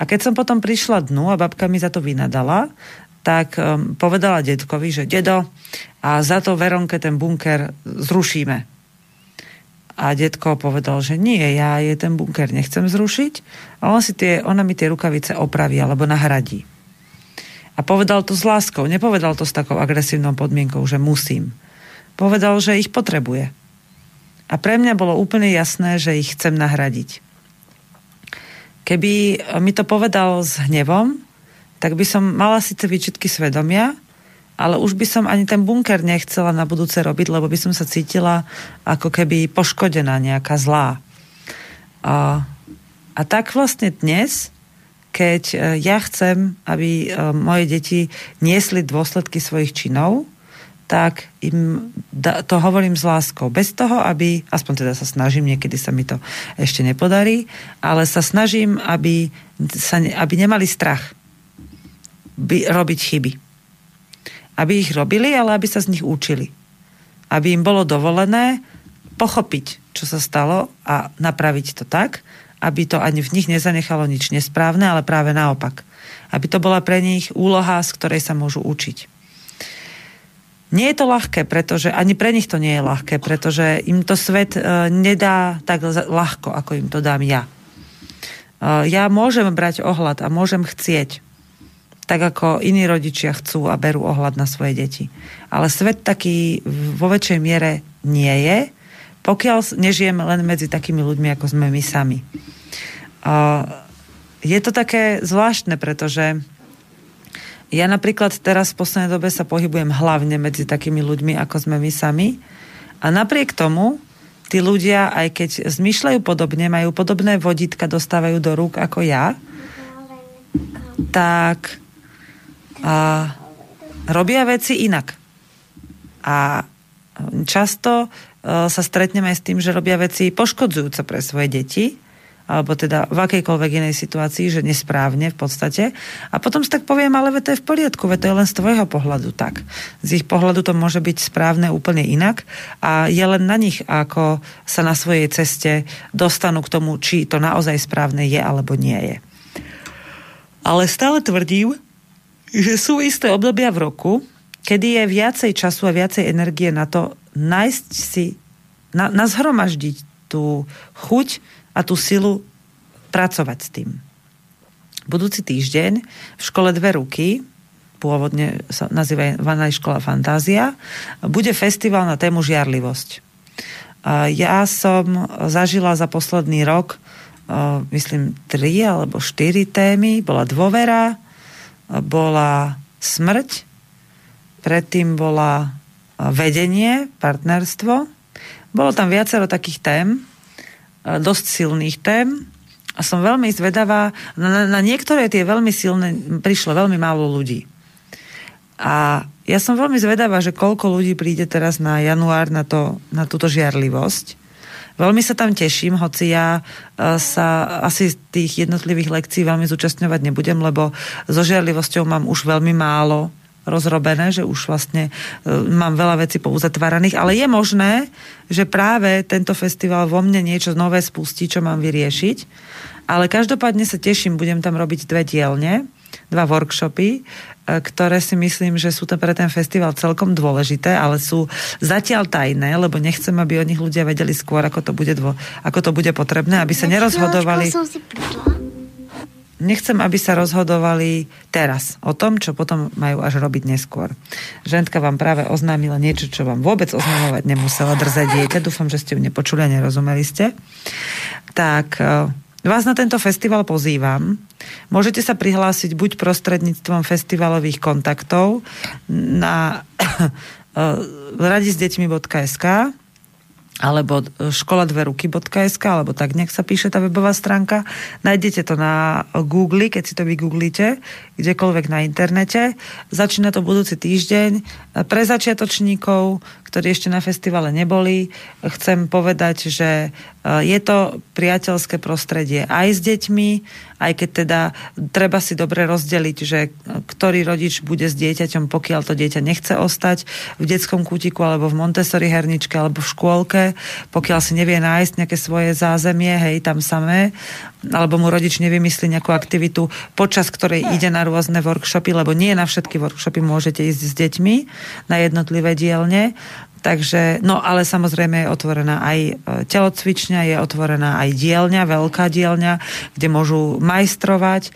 [SPEAKER 1] A keď som potom prišla dnu a babka mi za to vynadala, tak um, povedala detkovi, že dedo, a za to Veronke ten bunker zrušíme. A detko povedal, že nie, ja je ten bunker nechcem zrušiť a on si tie, ona mi tie rukavice opraví alebo nahradí. A povedal to s láskou, nepovedal to s takou agresívnou podmienkou, že musím. Povedal, že ich potrebuje. A pre mňa bolo úplne jasné, že ich chcem nahradiť. Keby mi to povedal s hnevom, tak by som mala síce výčitky svedomia, ale už by som ani ten bunker nechcela na budúce robiť, lebo by som sa cítila ako keby poškodená, nejaká zlá. A, a tak vlastne dnes, keď e, ja chcem, aby e, moje deti niesli dôsledky svojich činov, tak im to hovorím s láskou. Bez toho, aby, aspoň teda sa snažím, niekedy sa mi to ešte nepodarí, ale sa snažím, aby, sa, aby nemali strach by, robiť chyby aby ich robili, ale aby sa z nich učili. Aby im bolo dovolené pochopiť, čo sa stalo a napraviť to tak, aby to ani v nich nezanechalo nič nesprávne, ale práve naopak. Aby to bola pre nich úloha, z ktorej sa môžu učiť. Nie je to ľahké, pretože ani pre nich to nie je ľahké, pretože im to svet e, nedá tak ľahko, ako im to dám ja. E, ja môžem brať ohľad a môžem chcieť, tak ako iní rodičia chcú a berú ohľad na svoje deti. Ale svet taký vo väčšej miere nie je, pokiaľ nežijeme len medzi takými ľuďmi, ako sme my sami. Je to také zvláštne, pretože ja napríklad teraz v poslednej dobe sa pohybujem hlavne medzi takými ľuďmi, ako sme my sami. A napriek tomu tí ľudia, aj keď zmyšľajú podobne, majú podobné vodítka, dostávajú do rúk ako ja, tak a robia veci inak. A často e, sa stretneme s tým, že robia veci poškodzujúce pre svoje deti, alebo teda v akejkoľvek inej situácii, že nesprávne v podstate. A potom si tak poviem, ale to je v poriadku, to je len z tvojho pohľadu tak. Z ich pohľadu to môže byť správne úplne inak a je len na nich, ako sa na svojej ceste dostanú k tomu, či to naozaj správne je alebo nie je. Ale stále tvrdím, že sú isté obdobia v roku, kedy je viacej času a viacej energie na to nájsť si, na, na zhromaždiť tú chuť a tú silu pracovať s tým. Budúci týždeň v škole Dve ruky, pôvodne sa nazýva škola Fantázia, bude festival na tému žiarlivosť. Ja som zažila za posledný rok, myslím, tri alebo štyri témy. Bola dôvera, bola smrť, predtým bola vedenie, partnerstvo. Bolo tam viacero takých tém, dosť silných tém a som veľmi zvedavá. Na, na niektoré tie veľmi silné prišlo veľmi málo ľudí. A ja som veľmi zvedavá, že koľko ľudí príde teraz na január na, to, na túto žiarlivosť. Veľmi sa tam teším, hoci ja e, sa asi z tých jednotlivých lekcií veľmi zúčastňovať nebudem, lebo so žiarlivosťou mám už veľmi málo rozrobené, že už vlastne e, mám veľa vecí pouzatváraných, ale je možné, že práve tento festival vo mne niečo nové spustí, čo mám vyriešiť. Ale každopádne sa teším, budem tam robiť dve dielne, dva workshopy. E, ktoré si myslím, že sú to pre ten festival celkom dôležité, ale sú zatiaľ tajné, lebo nechcem, aby o nich ľudia vedeli skôr, ako to bude, dvo, ako to bude potrebné, aby sa nerozhodovali... Nechcem, aby sa rozhodovali teraz o tom, čo potom majú až robiť neskôr. Žentka vám práve oznámila niečo, čo vám vôbec oznamovať nemusela drzať dieťa. Dúfam, že ste ju nepočuli a nerozumeli ste. Tak e, Vás na tento festival pozývam. Môžete sa prihlásiť buď prostredníctvom festivalových kontaktov na radisdeťmi.sk alebo škola dve ruky.sk, alebo tak nech sa píše tá webová stránka. Nájdete to na Google, keď si to vygooglite, kdekoľvek na internete. Začína to budúci týždeň pre začiatočníkov, ktorí ešte na festivale neboli, chcem povedať, že je to priateľské prostredie aj s deťmi, aj keď teda treba si dobre rozdeliť, že ktorý rodič bude s dieťaťom, pokiaľ to dieťa nechce ostať v detskom kútiku alebo v Montessori herničke alebo v škôlke, pokiaľ si nevie nájsť nejaké svoje zázemie, hej, tam samé, alebo mu rodič nevymyslí nejakú aktivitu, počas ktorej ide na rôzne workshopy, lebo nie na všetky workshopy môžete ísť s deťmi na jednotlivé dielne, Takže, no ale samozrejme je otvorená aj e, telocvičňa, je otvorená aj dielňa, veľká dielňa, kde môžu majstrovať. E,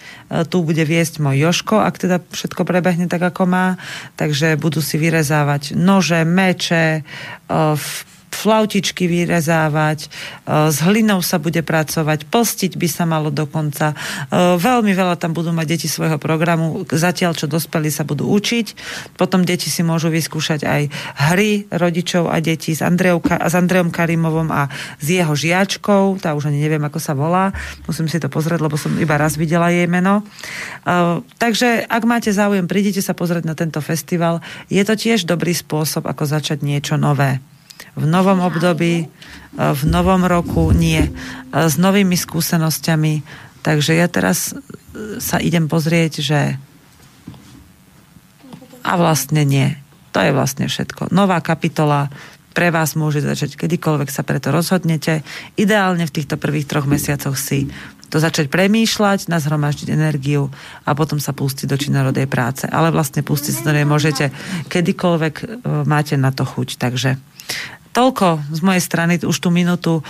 [SPEAKER 1] tu bude viesť môj Joško, ak teda všetko prebehne tak, ako má. Takže budú si vyrezávať nože, meče, e, flautičky vyrezávať, e, s hlinou sa bude pracovať, postiť by sa malo dokonca. E, veľmi veľa tam budú mať deti svojho programu, zatiaľ čo dospelí sa budú učiť. Potom deti si môžu vyskúšať aj hry rodičov a detí s, Andreou, s Andreom Karimovom a s jeho žiačkou, tá už ani neviem, ako sa volá, musím si to pozrieť, lebo som iba raz videla jej meno. E, takže ak máte záujem, prídite sa pozrieť na tento festival. Je to tiež dobrý spôsob, ako začať niečo nové v novom období, e, v novom roku nie, e, s novými skúsenosťami. Takže ja teraz e, sa idem pozrieť, že a vlastne nie. To je vlastne všetko. Nová kapitola pre vás môže začať kedykoľvek sa preto rozhodnete. Ideálne v týchto prvých troch mesiacoch si to začať premýšľať, nazhromaždiť energiu a potom sa pustiť do činorodej práce. Ale vlastne pustiť sa do nej môžete kedykoľvek máte na to chuť. Takže toľko z mojej strany, už tú minútu e,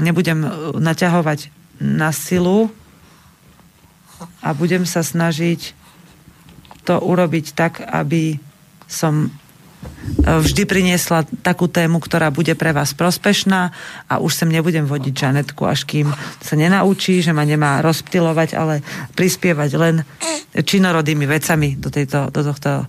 [SPEAKER 1] nebudem e, naťahovať na silu a budem sa snažiť to urobiť tak, aby som vždy priniesla takú tému, ktorá bude pre vás prospešná a už sem nebudem vodiť Žanetku, až kým sa nenaučí, že ma nemá rozptilovať, ale prispievať len činorodými vecami do, tejto, do tohto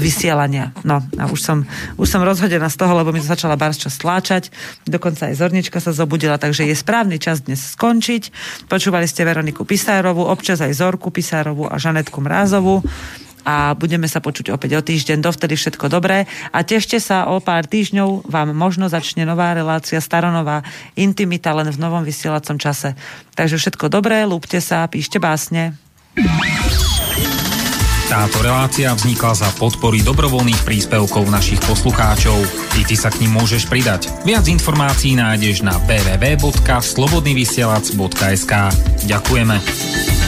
[SPEAKER 1] vysielania. No a už som, už som rozhodená z toho, lebo mi to začala barčo stláčať, dokonca aj Zornička sa zobudila, takže je správny čas dnes skončiť. Počúvali ste Veroniku Pisárovú, občas aj Zorku Pisárovú a Žanetku Mrázovú a budeme sa počuť opäť o týždeň. Dovtedy všetko dobré a tešte sa o pár týždňov vám možno začne nová relácia, staronová intimita len v novom vysielacom čase. Takže všetko dobré, lúbte sa, píšte básne.
[SPEAKER 3] Táto relácia vznikla za podpory dobrovoľných príspevkov našich poslucháčov. I ty sa k ním môžeš pridať. Viac informácií nájdeš na www.slobodnyvysielac.sk Ďakujeme.